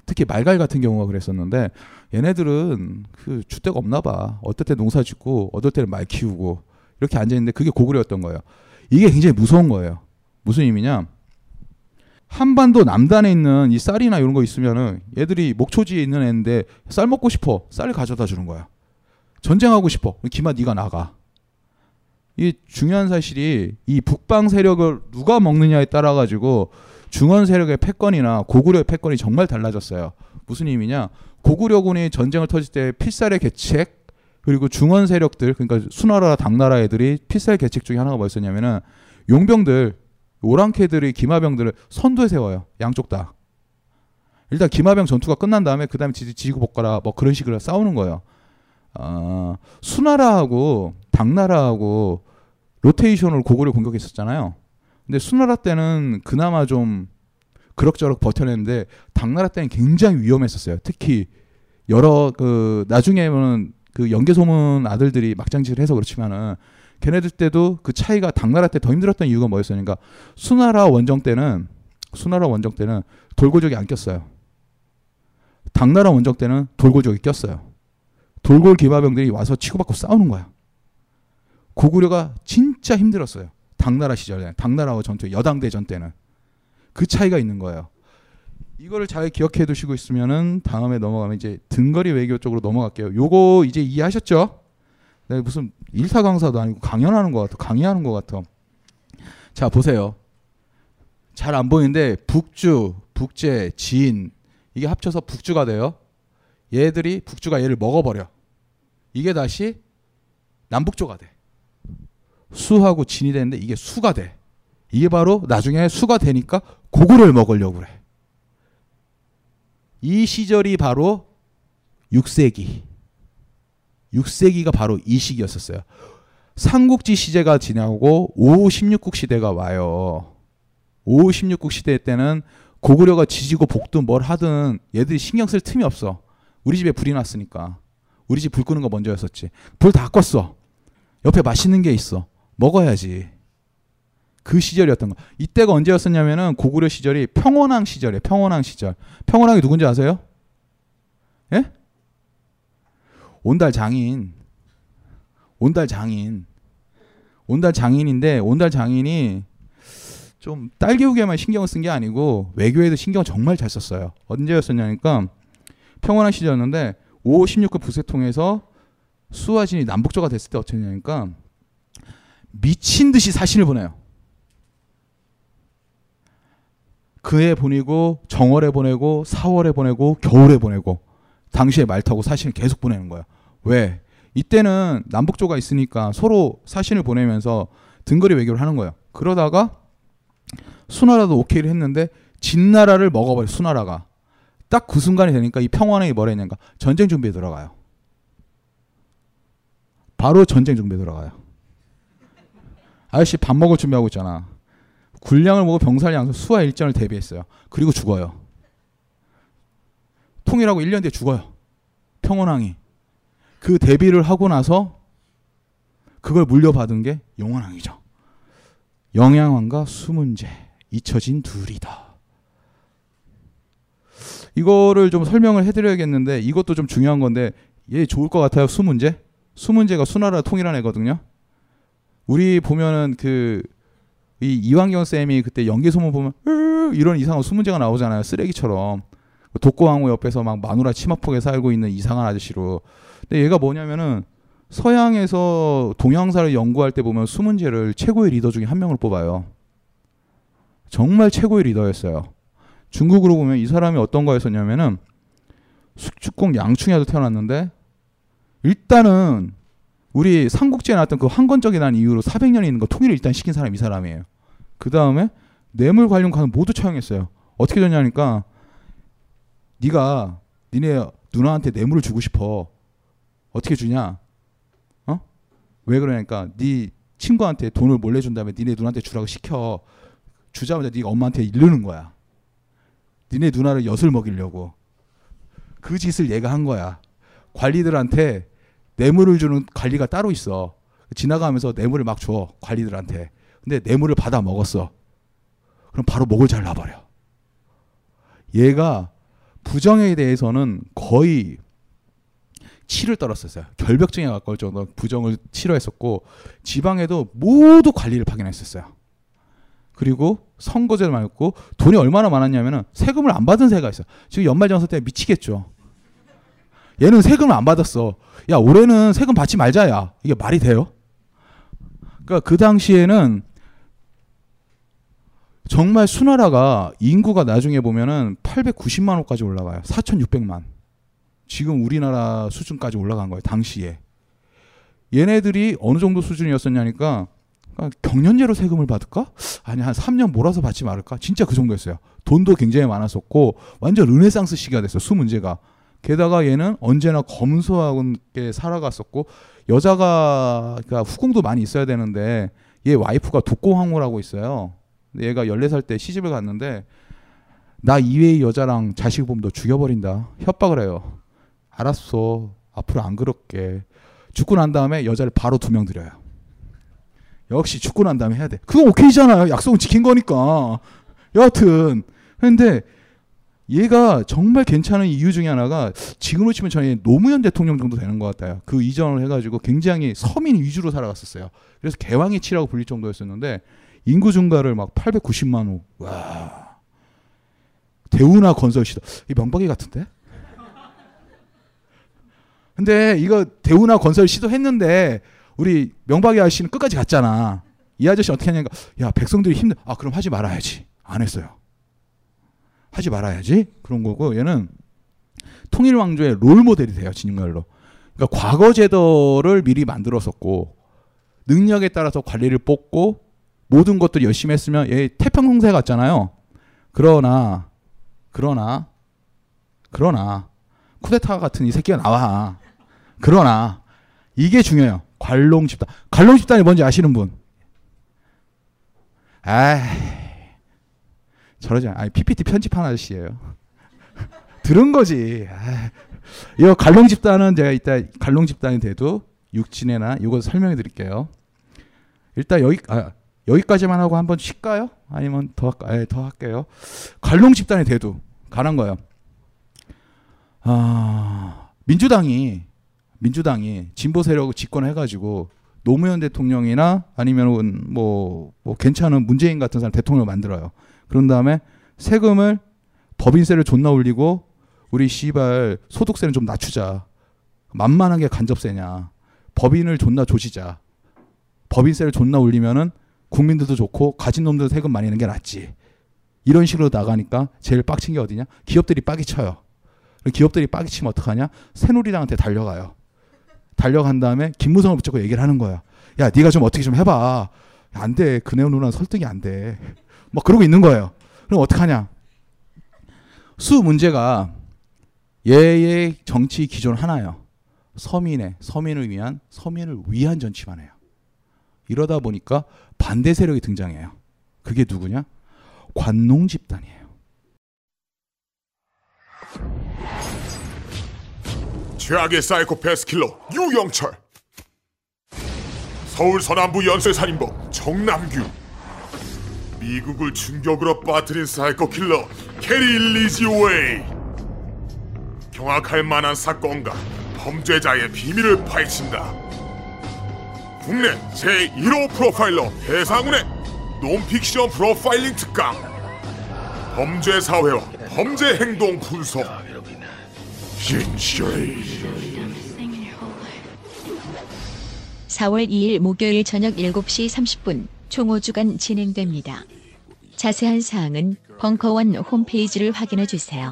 특히 말갈 같은 경우가 그랬었는데 얘네들은 그 주대가 없나 봐. 어떨 때 농사 짓고 어떨 때는 말 키우고 이렇게 앉아 있는데 그게 고구려였던 거예요. 이게 굉장히 무서운 거예요. 무슨 의미냐? 한반도 남단에 있는 이 쌀이나 이런 거 있으면은 얘들이 목초지에 있는 애인데 쌀 먹고 싶어. 쌀을 가져다 주는 거야. 전쟁하고 싶어. 기만 네가 나가. 이 중요한 사실이 이 북방 세력을 누가 먹느냐에 따라 가지고 중원 세력의 패권이나 고구려의 패권이 정말 달라졌어요. 무슨 의미냐? 고구려군이 전쟁을 터질 때 필살의 계책 그리고 중원 세력들 그러니까 수나라 당나라 애들이 필살 계책 중에 하나가 뭐였었냐면은 용병들 오랑캐들이 기마병들을 선두에 세워요. 양쪽 다. 일단 기마병 전투가 끝난 다음에 그 다음에 지지고 볶아라 뭐 그런 식으로 싸우는 거예요. 어, 수나라하고 당나라하고 로테이션으로 고구려 공격했었잖아요. 근데 수나라 때는 그나마 좀 그럭저럭 버텨냈는데 당나라 때는 굉장히 위험했었어요. 특히 여러 그 나중에는 그 연개소문 아들들이 막장질을 해서 그렇지만은 걔네들 때도 그 차이가 당나라 때 더 힘들었던 이유가 뭐였으니까 수나라 원정 때는 수나라 원정 때는 돌고적이 안 꼈어요. 당나라 원정 때는 돌골족이 꼈어요. 돌골 기마병들이 와서 치고받고 싸우는 거야. 고구려가 진짜 힘들었어요. 당나라 시절에 당나라와 전투 여당대전 때는 그 차이가 있는 거예요. 이거를 잘 기억해 두시고 있으면은 다음에 넘어가면 이제 등거리 외교 쪽으로 넘어갈게요. 요거 이제 이해하셨죠? 네, 무슨 일타 강사도 아니고 강연하는 것 같아. 강의하는 것 같아. 자 보세요. 잘 안 보이는데 북주, 북제, 진 이게 합쳐서 북주가 돼요. 얘들이 북주가 얘를 먹어버려. 이게 다시 남북조가 돼. 수하고 진이 되는데 이게 수가 돼. 이게 바로 나중에 수가 되니까 고구려를 먹으려고 그래. 이 시절이 바로 6세기. 6세기가 바로 이 시기였었어요. 삼국지 시대가 지나고 5, 16국 시대가 와요. 5, 16국 시대 때는 고구려가 지지고 볶든 뭘 하든 얘들이 신경 쓸 틈이 없어. 우리 집에 불이 났으니까. 우리 집 불 끄는 거 먼저였었지. 불 다 껐어. 옆에 맛있는 게 있어. 먹어야지. 그 시절이었던 거. 이때가 언제였었냐면은 고구려 시절이 평원왕 시절이에요. 평원왕 시절. 평원왕이 누군지 아세요? 예? 온달 장인. 온달 장인. 온달 장인인데 온달 장인이 좀 딸기우개만 신경을 쓴 게 아니고 외교에도 신경 정말 잘 썼어요. 언제였었냐니까 평원왕 시절이었는데 5, 16급 부세 통해서 수화진이 남북조가 됐을 때 어떻게 했냐니까 미친 듯이 사신을 보내요. 그해 보내고 정월에 보내고 4월에 보내고 겨울에 보내고 당시에 말 타고 사신을 계속 보내는 거야. 왜? 이때는 남북조가 있으니까 서로 사신을 보내면서 등거리 외교를 하는 거예요. 그러다가 수나라도 오케이를 했는데 진나라를 먹어버려 수나라가 딱 그 순간이 되니까 이 평원왕이 뭐라 했냐니까 전쟁 준비에 들어가요. 바로 전쟁 준비에 들어가요. 아저씨 밥 먹을 준비하고 있잖아. 군량을 먹고 병사를 양성 수화 일전을 대비했어요. 그리고 죽어요. 통일하고 1년 뒤에 죽어요. 평원왕이. 그 대비를 하고 나서 그걸 물려받은 게 영원왕이죠. 영양왕과 수문제 잊혀진 둘이다. 이거를 좀 설명을 해드려야겠는데 이것도 좀 중요한 건데 얘 좋을 것 같아요. 수문제. 수문제가 수나라 통일한 애거든요. 우리 보면은 그 이 이완경 쌤이 그때 연기 소문 보면 이런 이상한 수문제가 나오잖아요. 쓰레기처럼 독고왕후 옆에서 막 마누라 치마폭에 살고 있는 이상한 아저씨로. 근데 얘가 뭐냐면은 서양에서 동양사를 연구할 때 보면 수문제를 최고의 리더 중에 한 명으로 뽑아요. 정말 최고의 리더였어요. 중국으로 보면 이 사람이 어떤 거였었냐면은 숙주공 양충에도 태어났는데 일단은 우리 삼국지에 나왔던 그 황건적이라는 이유로 400년이 있는 거 통일을 일단 시킨 사람이 이 사람이에요. 그 다음에 뇌물 관련 관은 모두 처형했어요. 어떻게 됐냐니까 네가 니네 누나한테 뇌물을 주고 싶어. 어떻게 주냐? 어? 왜 그러냐니까 네 친구한테 돈을 몰래 준 다음에 니네 누나한테 주라고 시켜. 주자마자 네가 엄마한테 이르는 거야. 니네 누나를 엿을 먹이려고. 그 짓을 얘가 한 거야. 관리들한테 뇌물을 주는 관리가 따로 있어. 지나가면서 뇌물을 막 줘. 관리들한테. 근데 뇌물을 받아 먹었어. 그럼 바로 목을 잘라버려. 얘가 부정에 대해서는 거의 치를 떨었었어요. 결벽증에 가까울 정도로 부정을 치료했었고 지방에도 모두 관리를 파견했었어요. 그리고 선거제를 말고 돈이 얼마나 많았냐면은 세금을 안 받은 세가 있어. 지금 연말정산 때 미치겠죠. 얘는 세금을 안 받았어. 야 올해는 세금 받지 말자야. 이게 말이 돼요? 그러니까 그 당시에는 정말 수나라가 인구가 나중에 보면은 890만 호까지 올라가요. 4,600만. 지금 우리나라 수준까지 올라간 거예요. 당시에. 얘네들이 어느 정도 수준이었었냐니까 그러니까 경년제로 세금을 받을까? 아니 한 3년 몰아서 받지 말을까? 진짜 그 정도였어요. 돈도 굉장히 많았었고 완전 르네상스 시기가 됐어요. 수 문제가. 게다가 얘는 언제나 검소하게 살아갔었고 여자가 그러니까 후궁도 많이 있어야 되는데 얘 와이프가 독고황후라고 있어요. 얘가 14살 때 시집을 갔는데 나 이외의 여자랑 자식 보면 너 죽여버린다. 협박을 해요. 알았어. 앞으로 안 그럴게. 죽고 난 다음에 여자를 바로 두명 들여요. 역시 죽고 난 다음에 해야 돼. 그건 오케이잖아요. 약속은 지킨 거니까. 여하튼. 근데 얘가 정말 괜찮은 이유 중에 하나가 지금으로 치면 저희 노무현 대통령 정도 되는 것 같아요. 그 이전을 해가지고 굉장히 서민 위주로 살아갔었어요. 그래서 개왕의 치라고 불릴 정도였었는데 인구 증가를 막 890만 호. 와. 대우나 건설 시도 이 명박이 같은데? 근데 이거 대우나 건설 시도했는데 우리 명박이 아저씨는 끝까지 갔잖아. 이 아저씨 어떻게 하냐니까 야 백성들이 힘들 아 그럼 하지 말아야지 안 했어요. 하지 말아야지 그런 거고 얘는 통일 왕조의 롤 모델이 돼요 진말로. 그러니까 과거 제도를 미리 만들었었고 능력에 따라서 관리를 뽑고 모든 것들 열심히 했으면 얘 태평성세 같잖아요. 그러나 그러나 그러나 쿠데타 같은 이 새끼가 나와. 그러나 이게 중요해요. 관롱 집단. 관롱 집단이 뭔지 아시는 분? 아, 저러지 않아. 아니, PPT 편집한 아저씨예요. [laughs] 들은 거지. 이거 관롱 집단은 제가 이따 관롱 집단이 돼도 육진에나 이거 설명해 드릴게요. 일단 여기 아, 여기까지만 하고 한번 쉴까요? 아니면 더 할까? 예, 더 할게요. 관롱 집단이 돼도 가난 거예요. 아, 민주당이 민주당이 진보 세력을 집권해 가지고 노무현 대통령이나 아니면 뭐, 뭐 괜찮은 문재인 같은 사람 대통령을 만들어요. 그런 다음에 세금을 법인세를 존나 올리고 우리 씨발 소득세는 좀 낮추자. 만만하게 간접세냐. 법인을 존나 조지자. 법인세를 존나 올리면은 국민들도 좋고 가진 놈들 세금 많이 내는 게 낫지. 이런 식으로 나가니까 제일 빡친 게 어디냐? 기업들이 빡이 쳐요. 기업들이 빡이 치면 어떡하냐? 새누리당한테 달려가요. 달려간 다음에 김무성을 붙잡고 얘기를 하는 거야. 야, 네가 좀 어떻게 좀 해봐. 안 돼. 그네 누나는 설득이 안 돼. 막 그러고 있는 거예요. 그럼 어떡하냐? 수 문제가 얘의 정치 기조는 하나예요. 서민의 서민을 위한 서민을 위한 정치만 해요. 이러다 보니까 반대 세력이 등장해요. 그게 누구냐? 관롱 집단이에요. 최악의 사이코패스 킬러 유영철 서울 서남부 연쇄살인범 정남규 미국을 충격으로 빠뜨린 사이코 킬러 게리 리지웨이 경악할 만한 사건과 범죄자의 비밀을 파헤친다 국내 제1호 프로파일러 배상훈의 논픽션 프로파일링 특강 범죄 사회와 범죄 행동 분석 진실이 4월 2일 목요일 저녁 7시 30분 총 5주간 진행됩니다. 자세한 사항은 벙커원 홈페이지를 확인해 주세요.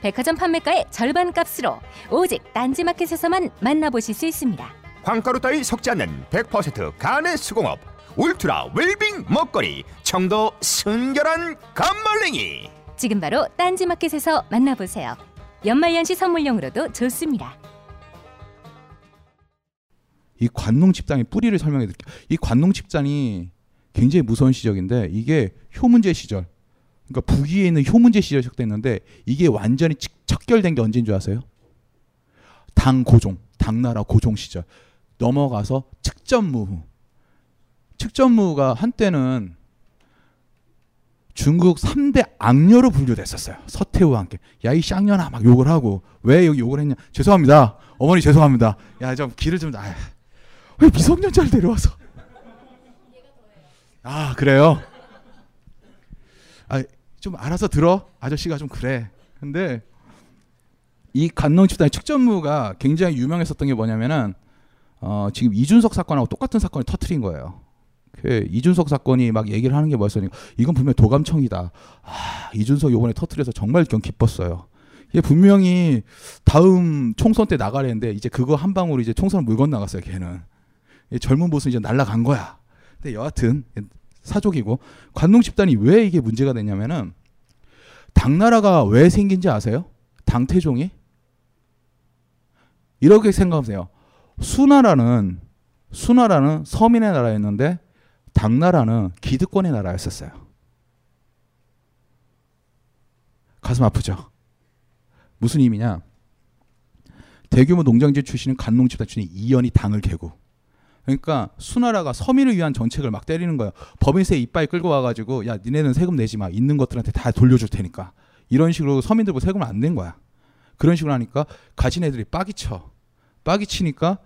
백화점 판매가의 절반 값으로 오직 딴지마켓에서만 만나보실 수 있습니다. 황가루 따위 섞지 않는 100% 간의 수공업 울트라 웰빙 먹거리 청도 순결한 감말랭이 지금 바로 딴지마켓에서 만나보세요. 연말연시 선물용으로도 좋습니다. 이 관농 집단의 뿌리를 설명해 드릴게요. 이 관농 집단이 굉장히 무서운 시적인데 이게 효문제 시절 그러니까 북위에 있는 효문제 시절 시작됐는데 이게 완전히 척결된 게 언제인 줄 아세요? 당 고종, 당나라 고종 시절 넘어가서 측전무. 측전무가 한때는 중국 3대 악녀로 분류됐었어요. 서태후와 함께. 야, 이 쌍년아 막 욕을 하고. 왜 여기 욕을 했냐? 죄송합니다. 어머니 죄송합니다. 야, 좀 길을 좀, 아, 왜 미성년자를 데려와서. 아, 그래요? 아, 좀 알아서 들어. 아저씨가 좀 그래. 근데 이 간농 집단의 축전무가 굉장히 유명했었던 게 뭐냐면은 어, 지금 이준석 사건하고 똑같은 사건을 터트린 거예요. 그 이준석 사건이 막 얘기를 하는 게 뭐였으니까 이건 분명 도감청이다. 아, 이준석 요번에 터트려서 정말 경 기뻤어요. 이게 분명히 다음 총선 때 나가려는데 이제 그거 한 방으로 이제 총선을 물건 나갔어요. 걔는 이 젊은 보수 이제 날라간 거야. 근데 여하튼 사족이고 관농 집단이 왜 이게 문제가 됐냐면은 당나라가 왜 생긴지 아세요? 당태종이 이렇게 생각하세요. 수나라는 수나라는 서민의 나라였는데 당나라는 기득권의 나라였었어요. 가슴 아프죠? 무슨 의미냐? 대규모 농장지 출신은 간농 집단 출신이 이연이 당을 개고 그러니까 수나라가 서민을 위한 정책을 막 때리는 거예요. 법인세 이빨 끌고 와가지고 야 니네는 세금 내지 마 있는 것들한테 다 돌려줄 테니까 이런 식으로 서민들보 세금을 안 낸 거야. 그런 식으로 하니까 가진 애들이 빡이 쳐. 빡이 치니까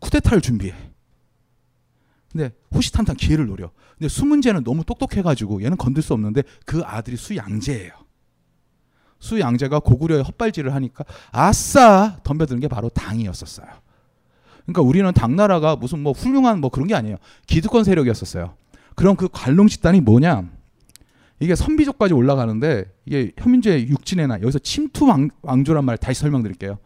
쿠데타를 준비해. 근데 호시탐탐 기회를 노려. 근데 수문제는 너무 똑똑해가지고 얘는 건들 수 없는데 그 아들이 수양제예요. 수양제가 고구려에 헛발질을 하니까 아싸 덤벼드는 게 바로 당이었었어요. 그러니까 우리는 당나라가 무슨 뭐 훌륭한 뭐 그런 게 아니에요. 기득권 세력이었었어요. 그럼 그 관롱 집단이 뭐냐? 이게 선비족까지 올라가는데 이게 현민제 육진에나 여기서 침투 왕, 왕조란 말 다시 설명드릴게요.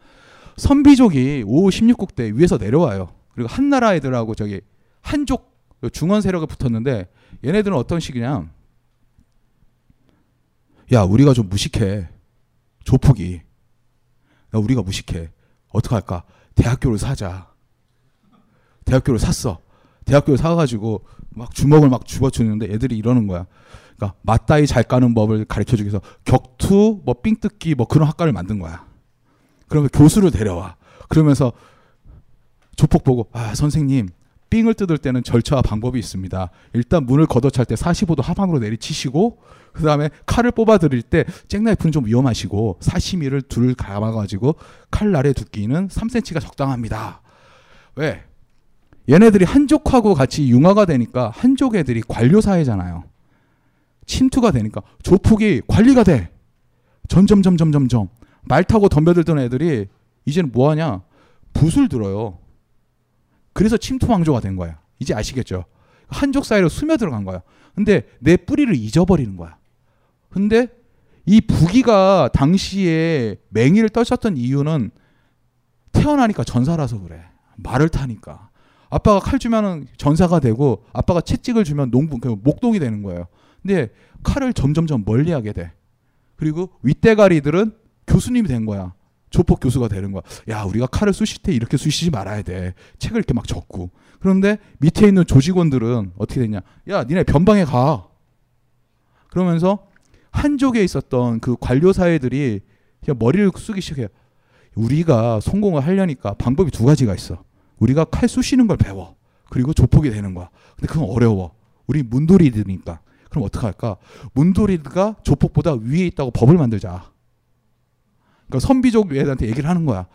선비족이 5, 16국 때 위에서 내려와요. 그리고 한나라 애들하고 저기 한족 중원 세력에 붙었는데 얘네들은 어떤 식이냐? 야 우리가 좀 무식해. 조폭이. 야 우리가 무식해. 어떡 할까? 대학교를 사자. 대학교를 샀어. 대학교를 사가지고 막 주먹을 막 집어주는데 애들이 이러는 거야. 그러니까 맞다이 잘 까는 법을 가르쳐 주기 위해서 격투, 뭐 삥뜯기 뭐 그런 학과를 만든 거야. 그러면 교수를 데려와. 그러면서 조폭 보고 아 선생님 삥을 뜯을 때는 절차와 방법이 있습니다. 일단 문을 걷어찰 때 45도 하방으로 내리치시고 그 다음에 칼을 뽑아 드릴 때 잭나이프는 좀 위험하시고 사시미를 둘 감아가지고 칼날의 두께는 3cm가 적당합니다. 왜? 얘네들이 한족하고 같이 융화가 되니까 한족 애들이 관료 사회잖아요. 침투가 되니까 조폭이 관리가 돼. 점점 점점 점점 말 타고 덤벼들던 애들이 이제는 뭐 하냐? 붓을 들어요. 그래서 침투 왕조가 된 거야. 이제 아시겠죠? 한족 사회로 스며 들어간 거야. 근데 내 뿌리를 잊어버리는 거야. 근데 이 부기가 당시에 맹위를 떨쳤던 이유는 태어나니까 전사라서 그래. 말을 타니까. 아빠가 칼 주면은 전사가 되고 아빠가 채찍을 주면 농부 그 목동이 되는 거예요. 근데 칼을 점점점 멀리하게 돼. 그리고 윗대가리들은 교수님이 된 거야. 조폭 교수가 되는 거야. 야, 우리가 칼을 쑤실 때 이렇게 쑤시지 말아야 돼. 책을 이렇게 막 적고. 그런데 밑에 있는 조직원들은 어떻게 됐냐? 야, 니네 변방에 가. 그러면서 한족에 있었던 그 관료 사회들이 그냥 머리를 시작해요. 우리가 성공을 하려니까 방법이 두 가지가 있어. 우리가 칼 쑤시는 걸 배워. 그리고 조폭이 되는 거야. 근데 그건 어려워. 우리 문도리드니까. 그럼 어떡할까? 문도리드가 조폭보다 위에 있다고 법을 만들자. 그러니까 선비족 애들한테 얘기를 하는 거야.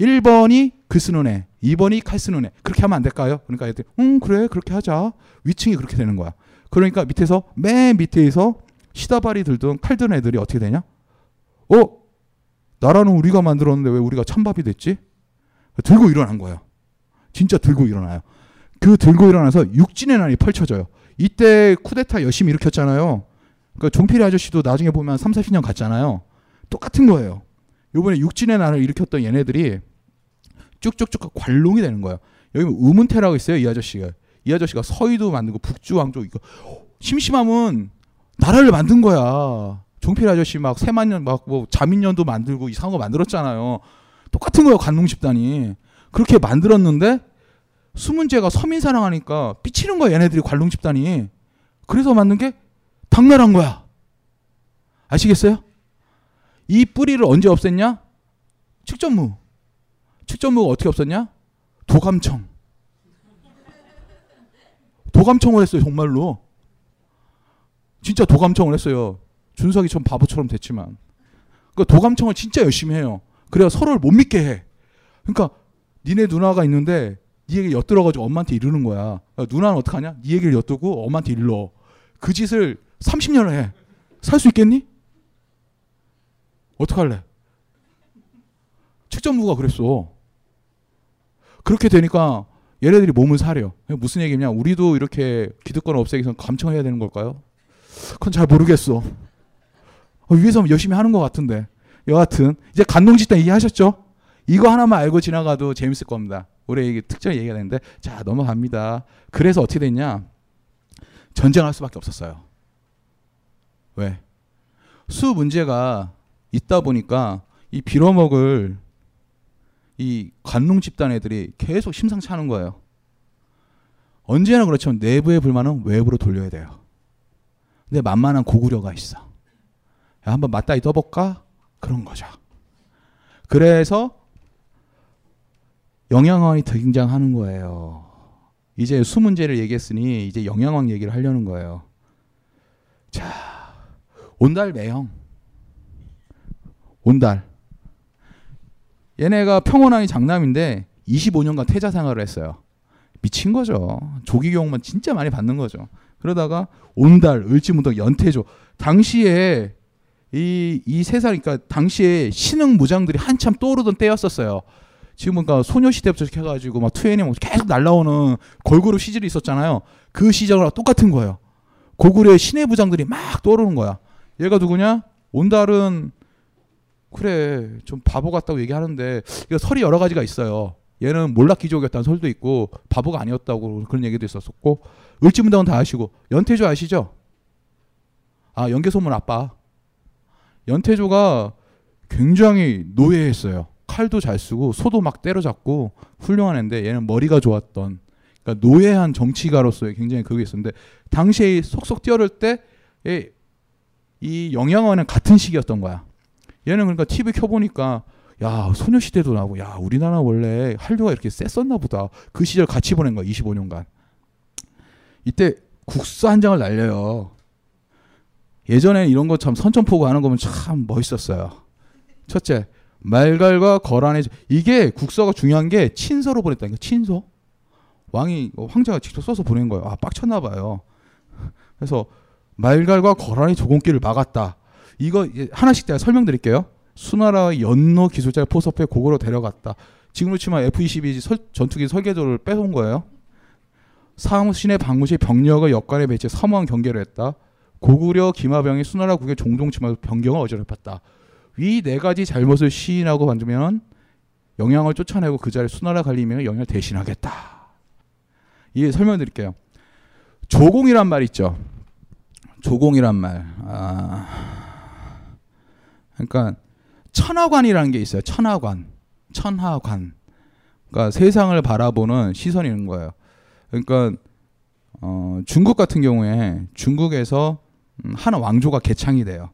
1번이 글 쓰는 애, 2번이 칼 쓰는 애. 그렇게 하면 안 될까요? 그러니까 애들이 응 그래 그렇게 하자. 위층이 그렇게 되는 거야. 그러니까 밑에서 맨 밑에서 시다발이 들던 칼든 애들이 어떻게 되냐? 어? 나라는 우리가 만들었는데 왜 우리가 찬밥이 됐지? 들고 일어난 거예요. 진짜 들고 일어나요. 그 들고 일어나서 육진의 난이 펼쳐져요. 이때 쿠데타 열심히 일으켰잖아요. 그 종필이 아저씨도 나중에 보면 3, 40년 갔잖아요. 똑같은 거예요. 요번에 육진의 난을 일으켰던 얘네들이 쭉쭉쭉 관롱이 되는 거예요. 여기 우문태라고 있어요. 이 아저씨가. 이 아저씨가 서희도 만들고 북주 왕조 이거 심심하면 나라를 만든 거야. 종필 아저씨 막 세만년 막 뭐 자민년도 만들고 이상한 거 만들었잖아요. 똑같은 거예요. 관농 집단이. 그렇게 만들었는데 수문제가 서민 사랑하니까 삐치는 거야. 얘네들이 관농 집단이. 그래서 만든 게 당나라인 거야. 아시겠어요? 이 뿌리를 언제 없앴냐? 축전무. 축전무가 어떻게 없었냐? 도감청. 도감청을 했어요, 정말로. 진짜 도감청을 했어요. 준석이처럼 바보처럼 됐지만. 그 도감청을 진짜 열심히 해요. 그래야 서로를 못 믿게 해. 그러니까 니네 누나가 있는데 니 얘기 엿들어가지고 엄마한테 이르는 거야. 야, 누나는 어떡하냐? 니 얘기를 엿두고 엄마한테 일러. 그 짓을 30년을 해. 살 수 있겠니? 어떡할래? 책전부가 그랬어. 그렇게 되니까 얘네들이 몸을 사려. 무슨 얘기냐? 우리도 이렇게 기득권 없애기 위해서 감청해야 되는 걸까요? 그건 잘 모르겠어. 어, 위에서 열심히 하는 것 같은데. 여하튼 이제 간농집단 이해하셨죠? 이거 하나만 알고 지나가도 재밌을 겁니다. 올해 이게 특정 얘기가 되는데 자 넘어갑니다. 그래서 어떻게 됐냐? 전쟁할 수밖에 없었어요. 왜? 수 문제가 있다 보니까 이 빌어먹을 이 관농 집단 애들이 계속 심상치 않은 거예요. 언제나 그렇지만 내부의 불만은 외부로 돌려야 돼요. 근데 만만한 고구려가 있어. 야, 한번 맞다이 떠볼까? 그런 거죠. 그래서 영양왕이 등장하는 거예요. 이제 수 문제를 얘기했으니 이제 영양왕 얘기를 하려는 거예요. 자, 온달 매형. 온달. 얘네가 평온왕이 장남인데 25년간 태자 생활을 했어요. 미친 거죠. 조기 교육만 진짜 많이 받는 거죠. 그러다가 온달, 을지문덕, 연태조. 당시에 이, 이 세상, 그러니까 당시에 신흥 무장들이 한참 떠오르던 때였었어요. 지금 그러니까 소녀시대부터 해가지고 막 투애니 뭐 계속 날라오는 걸그룹 시절이 있었잖아요. 그 시절과 똑같은 거예요. 고구려의 신의 부장들이 막 떠오르는 거야. 얘가 누구냐? 온달은 그래 좀 바보 같다고 얘기하는데 이거 설이 여러 가지가 있어요. 얘는 몰락 기족이었다는 설도 있고 바보가 아니었다고 그런 얘기도 있었었고 을지문덕은 다 아시고 연태조 아시죠? 아 연개소문 아빠 연태조가 굉장히 노예했어요. 칼도 잘 쓰고 소도 막 때려잡고 훌륭한 애인데 얘는 머리가 좋았던 그러니까 노예한 정치가로서의 굉장히 그게 있었는데 당시에 속속 뛰어들 때이 영양원은 같은 시기였던 거야. 얘는 그러니까 TV 켜보니까 야 소녀시대도 나고 야 우리나라 원래 한류가 이렇게 셌었나 보다. 그 시절 같이 보낸 거야 25년간. 이때 국수 한 장을 날려요. 예전에 이런 거 참 선전포고 하는 거면 참 멋있었어요. 첫째 말갈과 거란의 이게 국서가 중요한 게 친서로 보냈다니까 친서. 왕이 황제가 직접 써서 보낸 거예요. 아 빡쳤나 봐요. 그래서 말갈과 거란의 조공길을 막았다. 이거 하나씩 제가 설명드릴게요. 수나라 연노 기술자를 포섭해 고구려 데려갔다. 지금으로 치면 F-22 전투기 설계도를 뺏어온 거예요. 사무신의 방무시 병력을 역관에 배치 사무한 경계를 했다. 고구려 기마병이 수나라 국의 종종 침하로 변경을 어지럽혔다. 위 네 가지 잘못을 시인하고 받으면 영향을 쫓아내고 그 자리에 수나라 갈리면 영향을 대신하겠다. 이게 설명드릴게요. 조공이란 말 있죠. 조공이란 말. 아, 그러니까 천하관이라는 게 있어요. 천하관, 천하관. 그러니까 세상을 바라보는 시선이 있는 거예요. 그러니까 어, 중국 같은 경우에 중국에서 음, 한 왕조가 개창이 돼요.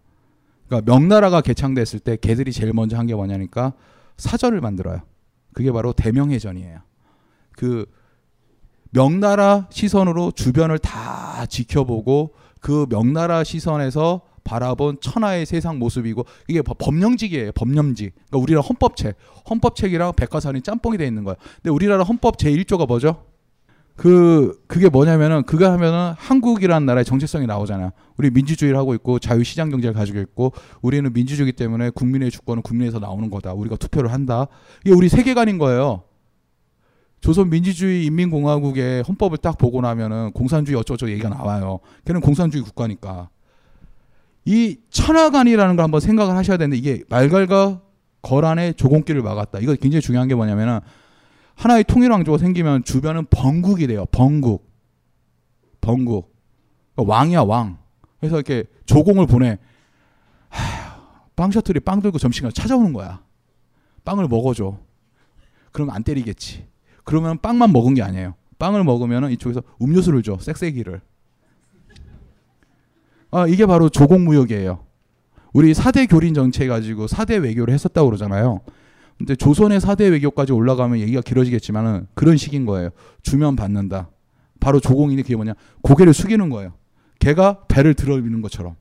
그러니까 명나라가 개창됐을 때 걔들이 제일 먼저 한 게 뭐냐니까 사절을 만들어요. 그게 바로 대명해전이에요. 그 명나라 시선으로 주변을 다 지켜보고 그 명나라 시선에서 바라본 천하의 세상 모습이고 이게 법령직이에요. 법령직. 그러니까 우리나라 헌법책. 헌법책이랑 백과사전이 짬뽕이 돼 있는 거예요. 근데 우리나라 헌법 제1조가 뭐죠? 그 그게 뭐냐면은 그거 하면은 한국이라는 나라의 정체성이 나오잖아요. 우리 민주주의를 하고 있고 자유 시장 경제를 가지고 있고 우리는 민주주의기 때문에 국민의 주권은 국민에서 나오는 거다. 우리가 투표를 한다. 이게 우리 세계관인 거예요. 조선 민주주의 인민공화국의 헌법을 딱 보고 나면은 공산주의 어쩌고저쩌고 얘기가 나와요. 걔는 공산주의 국가니까. 이 천하관이라는 걸 한번 생각을 하셔야 되는데 이게 말갈과 거란의 조공길을 막았다. 이거 굉장히 중요한 게 뭐냐면은 하나의 통일 왕조가 생기면 주변은 번국이 돼요. 번국. 번국. 그러니까 왕이야 왕. 그래서 이렇게 조공을 보내. 하, 빵 셔틀이 빵 들고 점심시간 찾아오는 거야. 빵을 먹어줘. 그러면 안 때리겠지. 그러면 빵만 먹은 게 아니에요. 빵을 먹으면 이쪽에서 음료수를 줘. 쌕쌕이를. 아, 이게 바로 조공무역이에요. 우리 4대 교린 정책 가지고 4대 외교를 했었다고 그러잖아요. 근데 조선의 4대 외교까지 올라가면 얘기가 길어지겠지만은 그런 식인 거예요. 주면 받는다. 바로 조공인이 그게 뭐냐? 고개를 숙이는 거예요. 개가 배를 들어미는 것처럼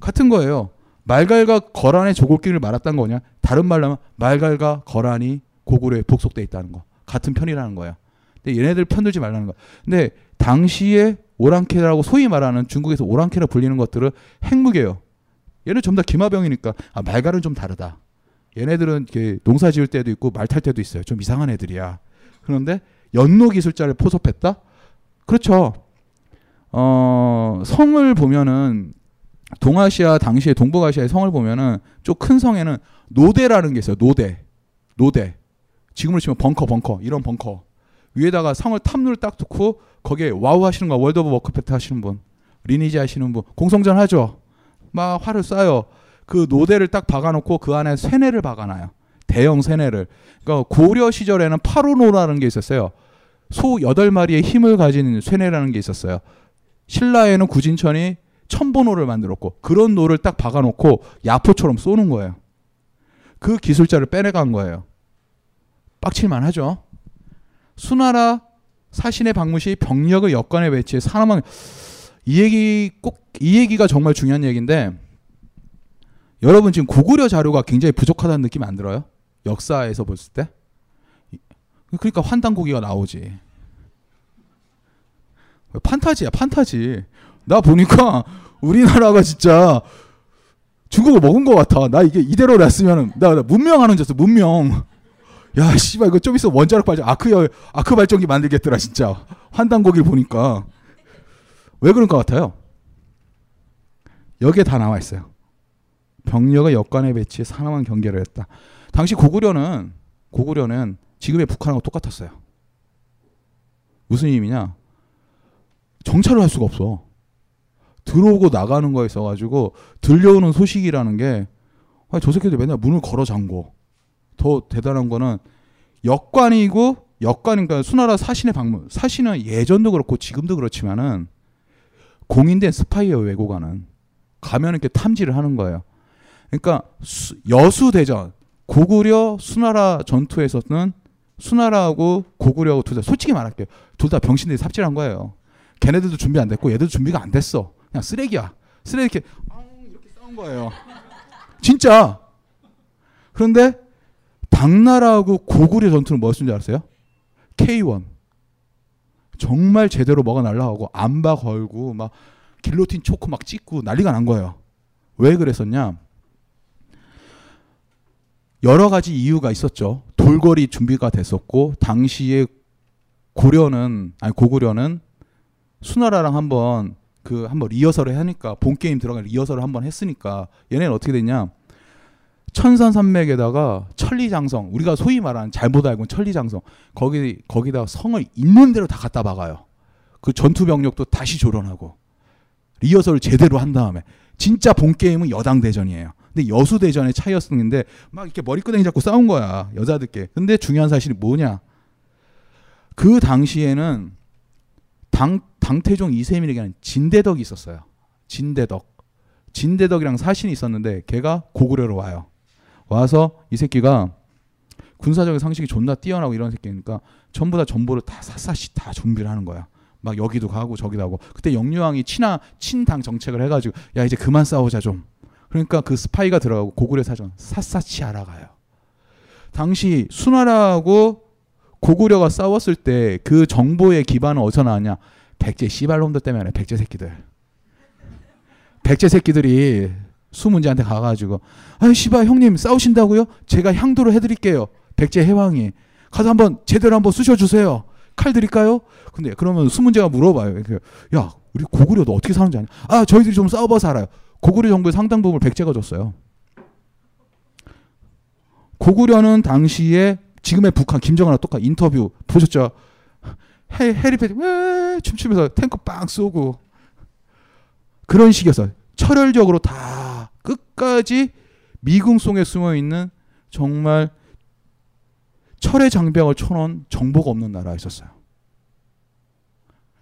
같은 거예요. 말갈과 거란의 조골길을 말았던 거냐? 다른 말로 하면 말갈과 거란이 고구려에 복속돼 있다는 거. 같은 편이라는 거야. 근데 얘네들 편들지 말라는 거. 근데 당시에 오랑캐라고 소위 말하는 중국에서 오랑캐라 불리는 것들은 핵무게예요. 얘는 전부 다 기마병이니까 아, 말갈은 좀 다르다. 얘네들은 이렇게 농사 지을 때도 있고 말 탈 때도 있어요. 좀 이상한 애들이야. 그런데 연노 기술자를 포섭했다? 그렇죠. 어, 성을 보면은 동아시아 당시에 동북아시아의 성을 보면은 좀 큰 성에는 노대라는 게 있어요. 노대. 노대. 지금으로 치면 벙커 벙커 이런 벙커. 위에다가 성을 탑을 딱 놓고 거기에 와우 하시는 거 World of Warcraft 하시는 분 리니지 하시는 분 공성전 하죠. 막 활을 쏴요. 그 노대를 딱 박아놓고 그 안에 쇠뇌를 박아놔요. 대형 쇠뇌를. 그러니까 고려 시절에는 팔우노라는 게 있었어요. 소 여덟 마리의 힘을 가진 쇠뇌라는 게 있었어요. 신라에는 구진천이 천보노를 만들었고 그런 노를 딱 박아놓고 야포처럼 쏘는 거예요. 그 기술자를 빼내간 거예요. 빡칠만 하죠. 수나라 사신의 박무시 병력을 역관에 배치해 사람만 이 얘기 꼭 이 얘기가 정말 중요한 얘기인데 여러분 지금 고구려 자료가 굉장히 부족하다는 느낌 안 들어요? 역사에서 봤을 때? 그러니까 환단고기가 나오지. 판타지야, 판타지. 나 보니까 우리나라가 진짜 중국을 먹은 것 같아. 나 이게 이대로 냈으면은 나, 나 문명하는 줄 알았어. 문명. 야, 씨발 이거 좀 있어 원자력 발전 아크 열 아크 발전기 만들겠더라 진짜. 환단고기를 보니까 왜 그런 것 같아요? 여기에 다 나와 있어요. 병력의 역관에 배치해 사나운 경계를 했다. 당시 고구려는 고구려는 지금의 북한하고 똑같았어요. 무슨 의미냐? 정찰을 할 수가 없어. 들어오고 나가는 거에 있어가지고 들려오는 소식이라는 게, 아니, 저 새끼들 맨날 문을 걸어 잠궈. 더 대단한 거는 역관이고 역관이니까 수나라 사신의 방문. 사신은 예전도 그렇고 지금도 그렇지만은 공인된 스파이예요 외고가는. 가면 이렇게 탐지를 하는 거예요. 그러니까 수, 여수 대전 고구려 수나라 전투에서는 수나라하고 고구려하고 둘 다 솔직히 말할게요. 둘 다 병신들이 삽질한 거예요. 걔네들도 준비 안 됐고 얘들도 준비가 안 됐어. 그냥 쓰레기야. 쓰레기 이렇게 이렇게 싸운 거예요. 진짜. 그런데 당나라하고 고구려 전투는 뭐였는지 아세요? K1. 정말 제대로 먹어 날라가고 안바 걸고 막 길로틴 초코 막 찍고 난리가 난 거예요. 왜 그랬었냐? 여러 가지 이유가 있었죠. 돌거리 준비가 됐었고 당시에 고려는 아니 고구려는 수나라랑 한번 그 한번 리허설을 하니까 본 게임 들어가 리허설을 한번 했으니까 얘네는 어떻게 됐냐? 천산 산맥에다가 천리장성 우리가 소위 말하는 잘못 알고 천리장성 거기 거기다 성을 있는 대로 다 갖다 박아요. 그 전투 병력도 다시 조련하고 리허설을 제대로 한 다음에 진짜 본 게임은 여당 대전이에요. 근데 여수 대전의 차이였는데 막 이렇게 머리끄댕이 잡고 싸운 거야 여자들께. 근데 중요한 사실이 뭐냐? 그 당시에는 당 당태종 이세민에게 는 진대덕이 있었어요. 진대덕. 진대덕이랑 사신이 있었는데 걔가 고구려로 와요. 와서 이 새끼가 군사적인 상식이 존나 뛰어나고 이런 새끼니까 전부 다 정보를 다 샅샅이 다 준비를 하는 거야. 막 여기도 가고 저기도 하고 그때 영유왕이 친하 친당 정책을 해가지고 야 이제 그만 싸우자 좀. 그러니까 그 스파이가 들어가고 고구려 사전 샅샅이 알아가요. 당시 수나라하고 고구려가 싸웠을 때 그 정보의 기반은 어디서 나왔냐? 백제 씨발놈들 때문에 백제 새끼들. 백제 새끼들이 수문제한테 가가지고 아 씨발 형님 싸우신다고요? 제가 향도를 해드릴게요. 백제 해왕이 가서 한번 제대로 한번 쑤셔주세요. 칼 드릴까요? 근데 그러면 수문제가 물어봐요. 야 우리 고구려 너 어떻게 사는지 아냐? 아 저희들이 좀 싸워봐서 알아요. 고구려 정부의 상당 부분을 백제가 줬어요. 고구려는 당시에 지금의 북한 김정은과 똑같 인터뷰 보셨죠? 해, 해리패드 왜 춤추면서 탱크 빵 쏘고 그런 식이었어요. 철혈적으로 다 끝까지 미궁 속에 숨어 있는 정말 철의 장벽을 쳐놓은 정보가 없는 나라였었어요.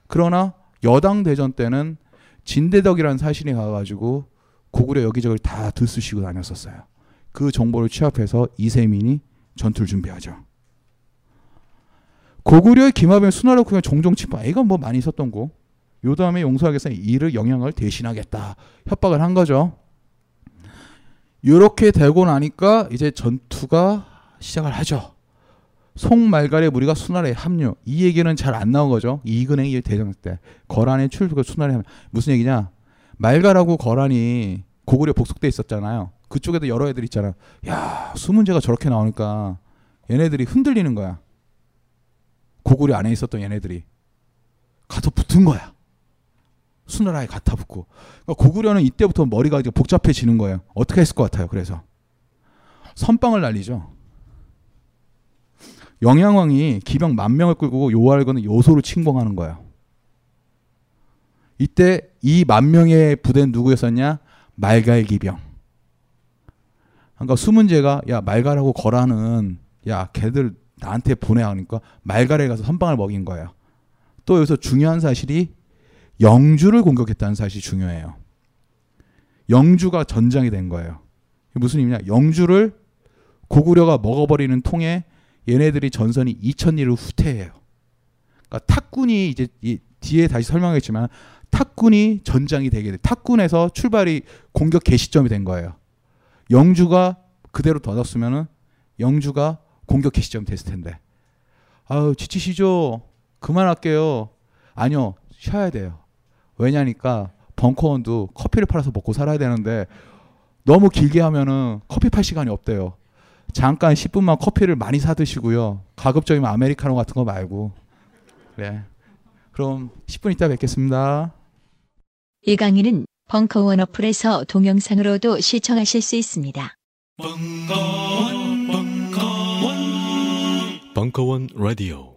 그러나 여당 대전 때는 진대덕이라는 사신이 가가지고 고구려 여기저기를 다 들쑤시고 다녔었어요. 그 정보를 취합해서 이세민이 전투를 준비하죠. 고구려의 김하병 수나라 국경 종종 침파 이건 뭐 많이 있었던 거 요담의 용서하겠으니 이를 영향을 대신하겠다. 협박을 한 거죠. 이렇게 되고 나니까 이제 전투가 시작을 하죠. 송말갈의 무리가 수나라에 합류. 이 얘기는 잘 안 나온 거죠. 이근행이 대장 때 거란의 출두가 수나라에 합류. 무슨 얘기냐? 말갈하고 거란이 고구려 복속돼 있었잖아요. 그쪽에도 여러 애들 있잖아. 야 수문제가 저렇게 나오니까 얘네들이 흔들리는 거야. 고구려 안에 있었던 얘네들이 가서 붙은 거야. 수나라에 갖다 붙고. 그러니까 고구려는 이때부터 머리가 복잡해지는 거예요. 어떻게 했을 것 같아요. 그래서 선빵을 날리죠. 영양왕이 기병 만 명을 끌고 요알거는 요소를 침공하는 거예요. 이때 이 만 명의 부대는 누구였었냐? 말갈 기병. 그러니까 수문제가 야 말갈하고 거라는 야 걔들 나한테 보내 하니까 말갈에 가서 선방을 먹인 거예요. 또 여기서 중요한 사실이 영주를 공격했다는 사실이 중요해요. 영주가 전장이 된 거예요. 무슨 의미냐? 영주를 고구려가 먹어버리는 통에 얘네들이 전선이 2천리를 후퇴해요. 그러니까 탁군이 이제 뒤에 다시 설명하겠지만 탁군이 전장이 되게 돼. 탁군에서 출발이 공격 개시점이 된 거예요. 영주가 그대로 둬뒀으면은 영주가 공격 개시점이 됐을 텐데. 아유 지치시죠. 그만할게요. 아니요 쉬어야 돼요. 왜냐니까 벙커원도 커피를 팔아서 먹고 살아야 되는데 너무 길게 하면은 커피 팔 시간이 없대요. 잠깐 10분만 커피를 많이 사 드시고요. 가급적이면 아메리카노 같은 거 말고. 네. 그럼 10분 있다 뵙겠습니다. 이 강의는 벙커원 어플에서 동영상으로도 시청하실 수 있습니다. 벙커원 라디오